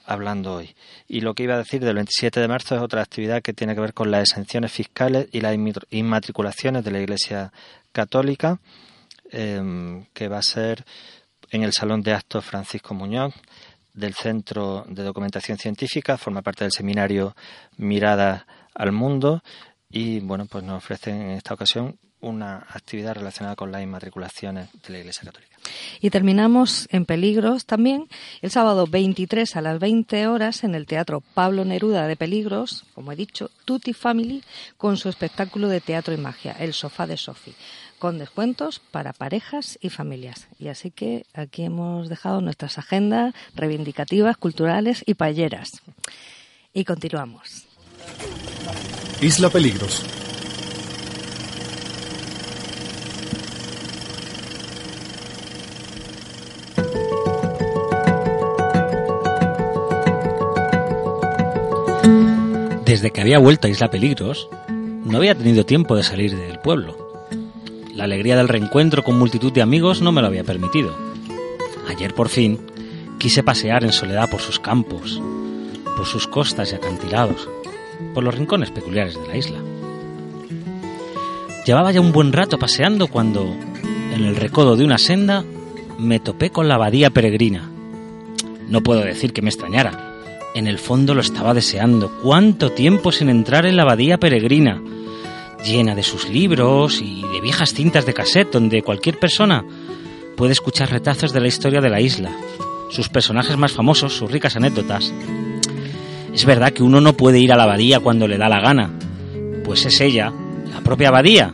hablando hoy. Y lo que iba a decir del 27 de marzo es otra actividad que tiene que ver con las exenciones fiscales y las inmatriculaciones de la Iglesia Católica, em, que va a ser en el Salón de Actos Francisco Muñoz del Centro de Documentación Científica, forma parte del seminario Mirada al Mundo y bueno, pues nos ofrecen en esta ocasión una actividad relacionada con las inmatriculaciones de la Iglesia Católica. Y terminamos en Peligros también el sábado 23 a las 20 horas en el Teatro Pablo Neruda de Peligros, como he dicho, Tutti Family, con su espectáculo de teatro y magia, El Sofá de Sofi, con descuentos para parejas y familias. Y así que aquí hemos dejado nuestras agendas reivindicativas, culturales y payeras. Y continuamos. Isla Peligros Desde que había vuelto a Isla Peligros, no había tenido tiempo de salir del pueblo. La alegría del reencuentro con multitud de amigos no me lo había permitido. Ayer por fin quise pasear en soledad por sus campos, por sus costas y acantilados, por los rincones peculiares de la isla. Llevaba ya un buen rato paseando cuando, en el recodo de una senda, me topé con la abadía peregrina. No puedo decir que me extrañara, en el fondo lo estaba deseando. ¿Cuánto tiempo sin entrar en la abadía peregrina? Llena de sus libros y de viejas cintas de cassette donde cualquier persona puede escuchar retazos de la historia de la isla, sus personajes más famosos, sus ricas anécdotas. Es verdad que uno no puede ir a la abadía cuando le da la gana, pues es ella, la propia abadía,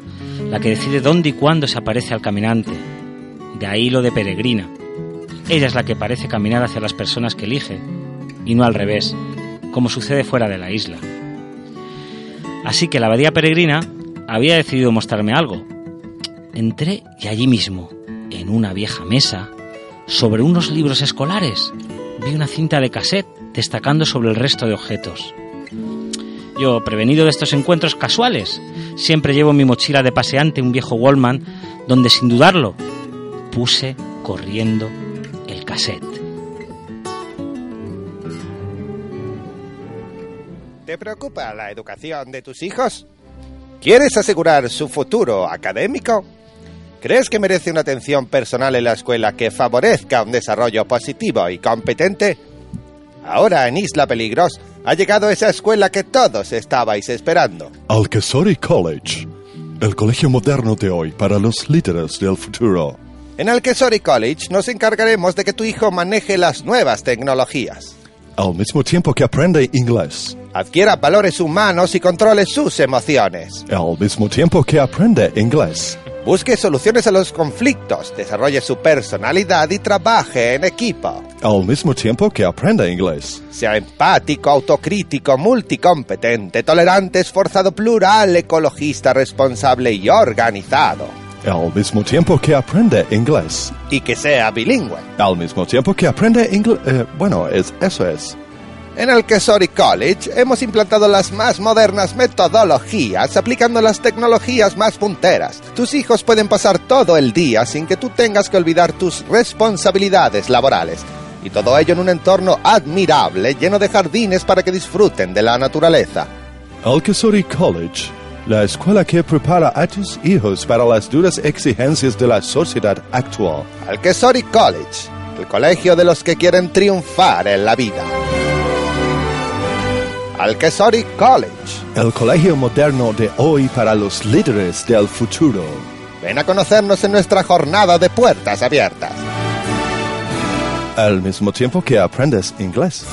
la que decide dónde y cuándo se aparece al caminante. De ahí lo de peregrina. Ella es la que parece caminar hacia las personas que elige, y no al revés, como sucede fuera de la isla. Así que la abadía peregrina había decidido mostrarme algo. Entré y allí mismo, en una vieja mesa, sobre unos libros escolares, vi una cinta de cassette destacando sobre el resto de objetos. Yo, prevenido de estos encuentros casuales, siempre llevo mi mochila de paseante un viejo Wallman donde sin dudarlo puse corriendo el cassette. ¿Te preocupa la educación de tus hijos? ¿Quieres asegurar su futuro académico? ¿Crees que merece una atención personal en la escuela que favorezca un desarrollo positivo y competente? Ahora en Isla Peligros ha llegado esa escuela que todos estabais esperando. Alcasori College, el colegio moderno de hoy para los líderes del futuro. En Alcasori College nos encargaremos de que tu hijo maneje las nuevas tecnologías. Al mismo tiempo que aprende inglés adquiera valores humanos y controle sus emociones. Al mismo tiempo que aprende inglés. Busque soluciones a los conflictos, desarrolle su personalidad y trabaje en equipo. Al mismo tiempo que aprenda inglés. Sea empático, autocrítico, multicompetente, tolerante, esforzado, plural, ecologista, responsable y organizado. Al mismo tiempo que aprende inglés. Y que sea bilingüe. Al mismo tiempo que aprende inglés. eh, bueno, es, eso es. En el Kesori College hemos implantado las más modernas metodologías aplicando las tecnologías más punteras. Tus hijos pueden pasar todo el día sin que tú tengas que olvidar tus responsabilidades laborales. Y todo ello en un entorno admirable, lleno de jardines para que disfruten de la naturaleza. Alcasori College, la escuela que prepara a tus hijos para las duras exigencias de la sociedad actual. Alcasori College, el colegio de los que quieren triunfar en la vida. Alcasori College. El colegio moderno de hoy para los líderes del futuro. Ven a conocernos en nuestra jornada de puertas abiertas. Al mismo tiempo que aprendes inglés.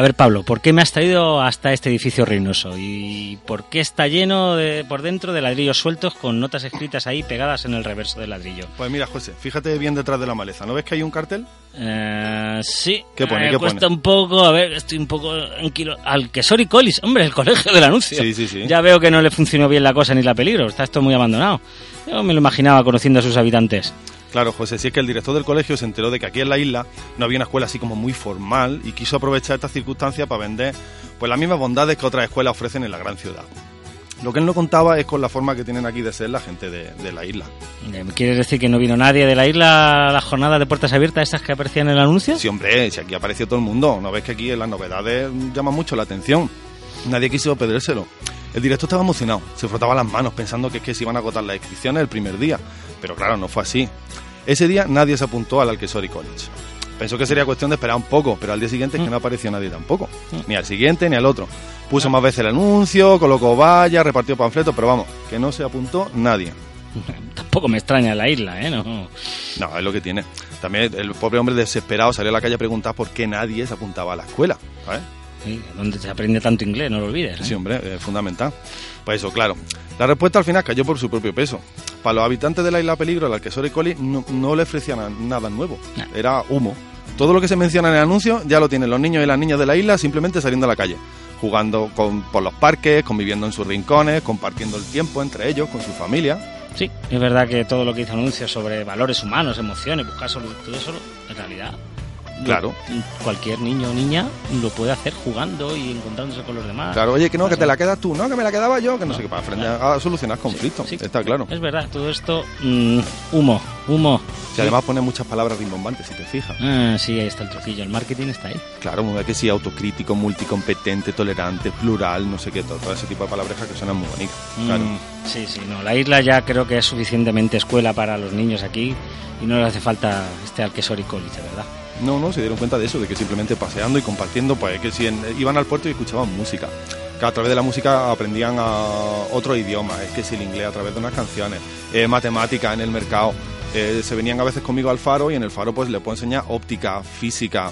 A ver, Pablo, ¿por qué me has traído hasta este edificio ruinoso? ¿Y por qué está lleno de, por dentro de ladrillos sueltos con notas escritas ahí pegadas en el reverso del ladrillo? Pues mira, José, fíjate bien detrás de la maleza. ¿No ves que hay un cartel? Eh, sí. ¿Qué pone? Me ¿Qué cuesta pone? un poco, a ver, estoy un poco tranquilo. Al que Sori Collis, hombre, el colegio del anuncio. Sí, sí, sí. Ya veo que no le funcionó bien la cosa ni la peligro. Está esto muy abandonado. Yo me lo imaginaba conociendo a sus habitantes. Claro, José, si es que el director del colegio se enteró de que aquí en la isla no había una escuela así como muy formal y quiso aprovechar esta circunstancia para vender pues las mismas bondades que otras escuelas ofrecen en la gran ciudad. Lo que él no contaba es con la forma que tienen aquí de ser la gente de, de la isla. Eh, ¿Quieres decir que no vino nadie de la isla a las jornadas de puertas abiertas, estas que aparecían en el anuncio? Sí, hombre, si aquí apareció todo el mundo, ¿no ves que aquí en las novedades llaman mucho la atención? Nadie quiso pedírselo. El director estaba emocionado, se frotaba las manos pensando que es que se iban a agotar las inscripciones el primer día, pero claro, no fue así. Ese día nadie se apuntó al Alquesori College. Pensó que sería cuestión de esperar un poco, pero al día siguiente es que no apareció nadie tampoco. Ni al siguiente ni al otro. Puso más veces el anuncio, colocó vallas, repartió panfletos, pero vamos, que no se apuntó nadie. Tampoco me extraña la isla, ¿eh? No. No, es lo que tiene. También el pobre hombre desesperado salió a la calle a preguntar por qué nadie se apuntaba a la escuela. ¿sabes? Sí, donde se aprende tanto inglés, no lo olvides. ¿eh? Sí, hombre, es fundamental. Pues eso, claro. La respuesta al final cayó por su propio peso. Para los habitantes de la isla Peligro, el Alquesori Coli no, no le ofrecía na- nada nuevo. Era humo. Todo lo que se menciona en el anuncio ya lo tienen los niños y las niñas de la isla simplemente saliendo a la calle. Jugando con- por los parques, conviviendo en sus rincones, compartiendo el tiempo entre ellos, con su familia. Sí, es verdad que todo lo que dice anuncios sobre valores humanos, emociones, buscar solu- todo eso, en realidad, Claro. cualquier niño o niña lo puede hacer jugando y encontrándose con los demás. Claro, oye, que no, que te la quedas tú, no, que me la quedaba yo, que no sé qué, para aprender a solucionar conflictos. Está claro. Es verdad, todo esto, mm, humo, humo. Y además pone muchas palabras rimbombantes, si te fijas. Ah, sí, ahí está el truquillo, el marketing está ahí. Claro, muy bien, que sí, autocrítico, multicompetente, tolerante, plural, no sé qué, todo, todo ese tipo de palabrejas que suenan muy bonitas. Claro. Mm, sí, sí, no, la isla ya creo que es suficientemente escuela para los niños aquí y no les hace falta este Alquesori College, de verdad. No, no, se dieron cuenta de eso, de que simplemente paseando y compartiendo, pues que si en- iban al puerto y escuchaban música. Que a través de la música aprendían a otro idioma, es que si el inglés a través de unas canciones, eh, matemáticas en el mercado. Eh, se venían a veces conmigo al faro y en el faro pues le puedo enseñar óptica, física,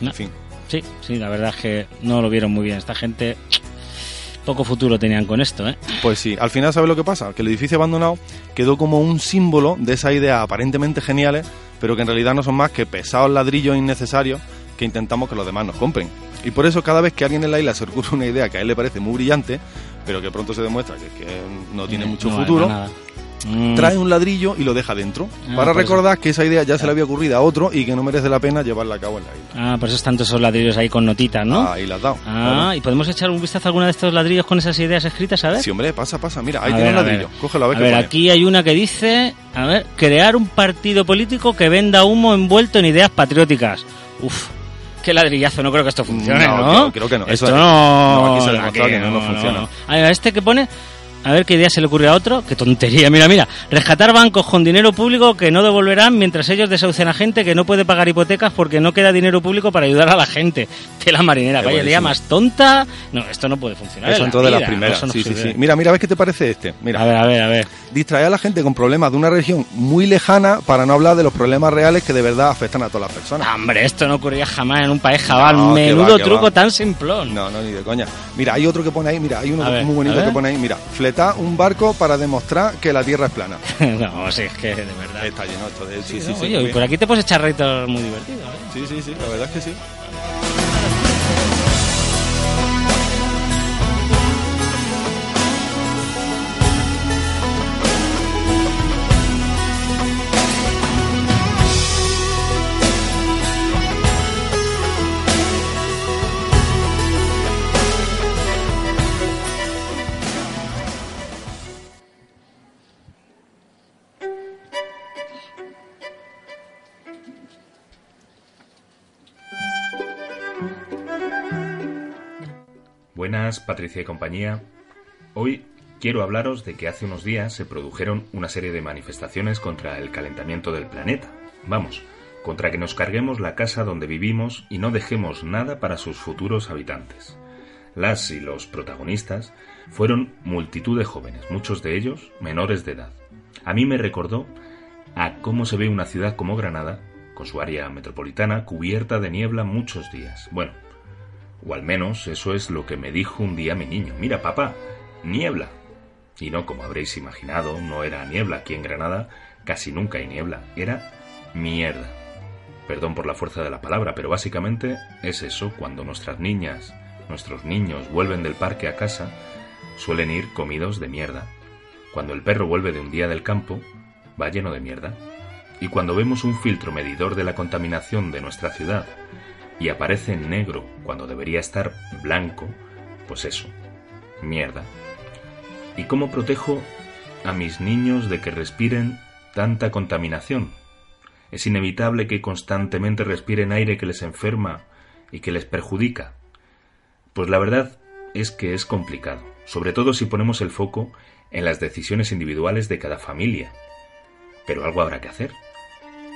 en fin. Sí, sí, la verdad es que no lo vieron muy bien. Esta gente poco futuro tenían con esto, ¿eh? Pues sí, al final ¿sabes lo que pasa? Que el edificio abandonado quedó como un símbolo de esas ideas aparentemente geniales, pero que en realidad no son más que pesados ladrillos innecesarios que intentamos que los demás nos compren. Y por eso cada vez que alguien en la isla se ocurre una idea que a él le parece muy brillante, pero que pronto se demuestra que, que no tiene mucho no vale futuro. Mm. trae un ladrillo y lo deja dentro, Ah, para por eso. recordar que esa idea ya se le había ocurrido a otro y que no merece la pena llevarla a cabo en la isla. Ah, por eso están todos esos ladrillos ahí con notitas, ¿no? Ahí la has dado. Ah, Claro. ¿y podemos echar un vistazo a alguna de estos ladrillos con esas ideas escritas, a ver? Sí, hombre, pasa, pasa. Mira, ahí A tiene ver, un a ladrillo. Cógelo a ver A qué ver, pone. aquí hay una que dice, a ver, crear un partido político que venda humo envuelto en ideas patrióticas. Uf, qué ladrillazo, no creo que esto funcione, No, ¿no? creo- creo que no. Esto Eso- no... no, aquí se ha demostrado que no, no funciona. A ver, este que pone A ver qué idea se le ocurre a otro. Qué tontería. Mira, mira. Rescatar bancos con dinero público que no devolverán mientras ellos desahucian a gente que no puede pagar hipotecas porque no queda dinero público para ayudar a la gente. De la marinera. Qué Vaya idea buenísimo. más tonta. No, esto no puede funcionar. La todas las primeras. No sí, sí, sí. Mira, mira, ¿ves qué te parece este? Mira. A ver, a ver, a ver. Distraer a la gente con problemas de una región muy lejana para no hablar de los problemas reales que de verdad afectan a todas las personas. Hombre, esto no ocurría jamás en un país jabal. No, que Menudo va, que truco va. tan simplón. No, no, ni de coña. Mira, hay otro que pone ahí, mira, hay uno A ver, muy bonito a ver. que pone ahí, mira, fletar un barco para demostrar que la Tierra es plana. no, sí, es que de verdad. Está lleno esto de... Sí, sí, ¿no? sí. Oye, y por aquí te puedes echar retos muy divertidos. ¿eh? Sí, sí, sí, la verdad es que sí. Patricia y compañía. Hoy quiero hablaros de que hace unos días se produjeron una serie de manifestaciones contra el calentamiento del planeta. Vamos, contra que nos carguemos la casa donde vivimos y no dejemos nada para sus futuros habitantes. Las y los protagonistas fueron multitud de jóvenes, muchos de ellos menores de edad. A mí me recordó a cómo se ve una ciudad como Granada, con su área metropolitana cubierta de niebla muchos días. Bueno, o al menos eso es lo que me dijo un día mi niño. Mira, papá, niebla. Y no, como habréis imaginado, no era niebla. Aquí en Granada casi nunca hay niebla. Era mierda. Perdón por la fuerza de la palabra, pero básicamente es eso. Cuando nuestras niñas, nuestros niños vuelven del parque a casa, suelen ir comidos de mierda. Cuando el perro vuelve de un día del campo, va lleno de mierda. Y cuando vemos un filtro medidor de la contaminación de nuestra ciudad y aparece en negro cuando debería estar blanco, pues eso, mierda. ¿Y cómo protejo a mis niños de que respiren tanta contaminación? Es inevitable que constantemente respiren aire que les enferma y que les perjudica. Pues la verdad es que es complicado, sobre todo si ponemos el foco en las decisiones individuales de cada familia. Pero algo habrá que hacer.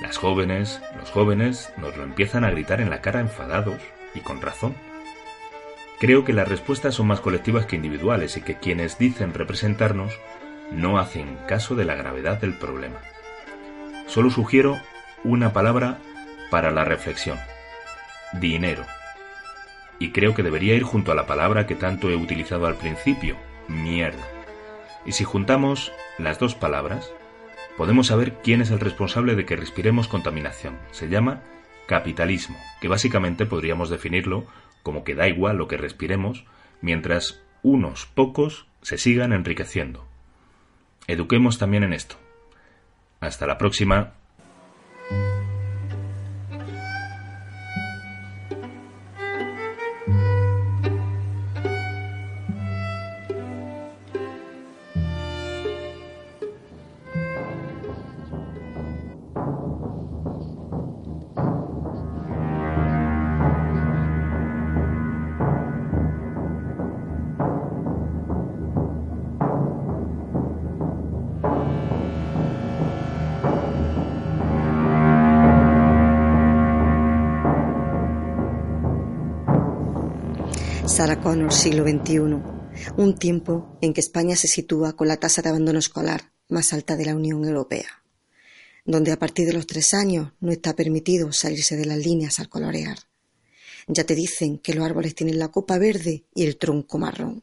Las jóvenes, los jóvenes nos lo empiezan a gritar en la cara enfadados y con razón. Creo que las respuestas son más colectivas que individuales y que quienes dicen representarnos no hacen caso de la gravedad del problema. Solo sugiero una palabra para la reflexión. Dinero. Y creo que debería ir junto a la palabra que tanto he utilizado al principio, mierda. Y si juntamos las dos palabras, podemos saber quién es el responsable de que respiremos contaminación. Se llama capitalismo, que básicamente podríamos definirlo como que da igual lo que respiremos mientras unos pocos se sigan enriqueciendo. Eduquemos también en esto. Hasta la próxima. Sarah Connor, siglo XXI. Un tiempo en que España se sitúa con la tasa de abandono escolar más alta de la Unión Europea, donde a partir de los tres años no está permitido salirse de las líneas al colorear. Ya te dicen que los árboles tienen la copa verde y el tronco marrón,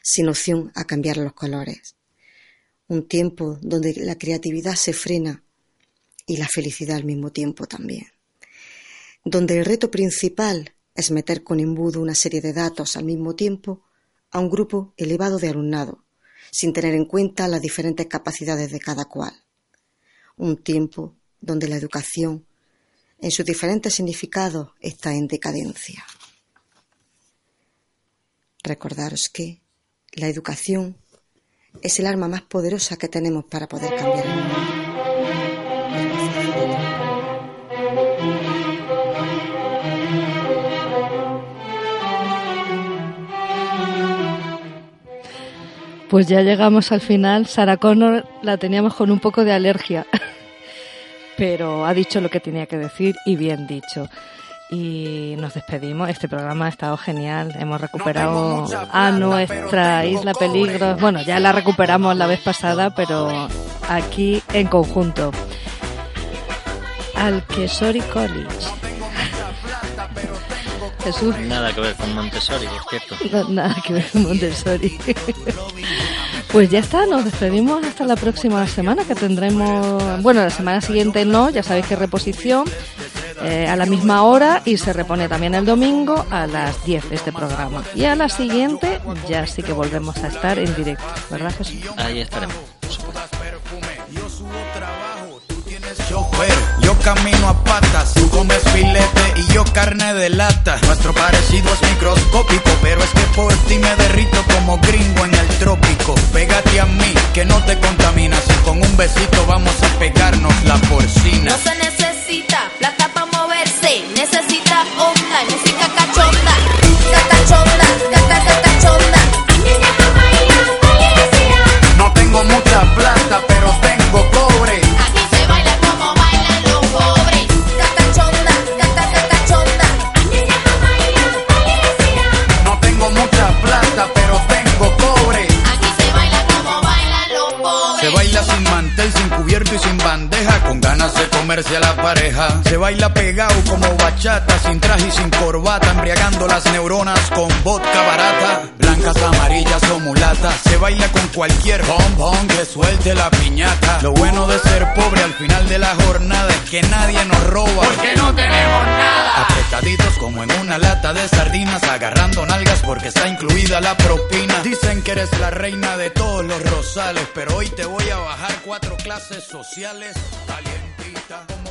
sin opción a cambiar los colores. Un tiempo donde la creatividad se frena y la felicidad al mismo tiempo también. Donde el reto principal es meter con embudo una serie de datos al mismo tiempo a un grupo elevado de alumnado, sin tener en cuenta las diferentes capacidades de cada cual. Un tiempo donde la educación, en sus diferentes significados, está en decadencia. Recordaros que la educación es el arma más poderosa que tenemos para poder cambiar el mundo. Pues ya llegamos al final. Sarah Connor la teníamos con un poco de alergia, pero ha dicho lo que tenía que decir y bien dicho. Y nos despedimos. Este programa ha estado genial. Hemos recuperado a nuestra isla peligro. Bueno, ya la recuperamos la vez pasada, pero aquí en conjunto. Al Quesori College. Jesús. Nada que ver con Montessori, por cierto. No, nada que ver con Montessori. Pues ya está, nos despedimos hasta la próxima semana que tendremos, bueno, la semana siguiente no, ya sabéis que reposición eh, a la misma hora y se repone también el domingo a las 10 este programa. Y a la siguiente ya sí que volvemos a estar en directo, ¿verdad Jesús? Ahí estaremos. Camino a patas, tú comes filete y yo carne de lata. Nuestro parecido es microscópico, pero es que por ti me derrito como gringo en el trópico. Pégate a mí, que no te contaminas. Y con un besito vamos a pegarnos la porcina. No se necesita plata para moverse, necesita onda, música comerse a la pareja. Se baila pegado como bachata, sin traje y sin corbata, embriagando las neuronas con vodka barata. Blancas, amarillas o mulatas. Se baila con cualquier bombón que suelte la piñata. Lo bueno de ser pobre al final de la jornada es que nadie nos roba. Porque no tenemos nada. Apretaditos como en una lata de sardinas, agarrando nalgas porque está incluida la propina. Dicen que eres la reina de todos los rosales, pero hoy te voy a bajar cuatro clases sociales. bonita.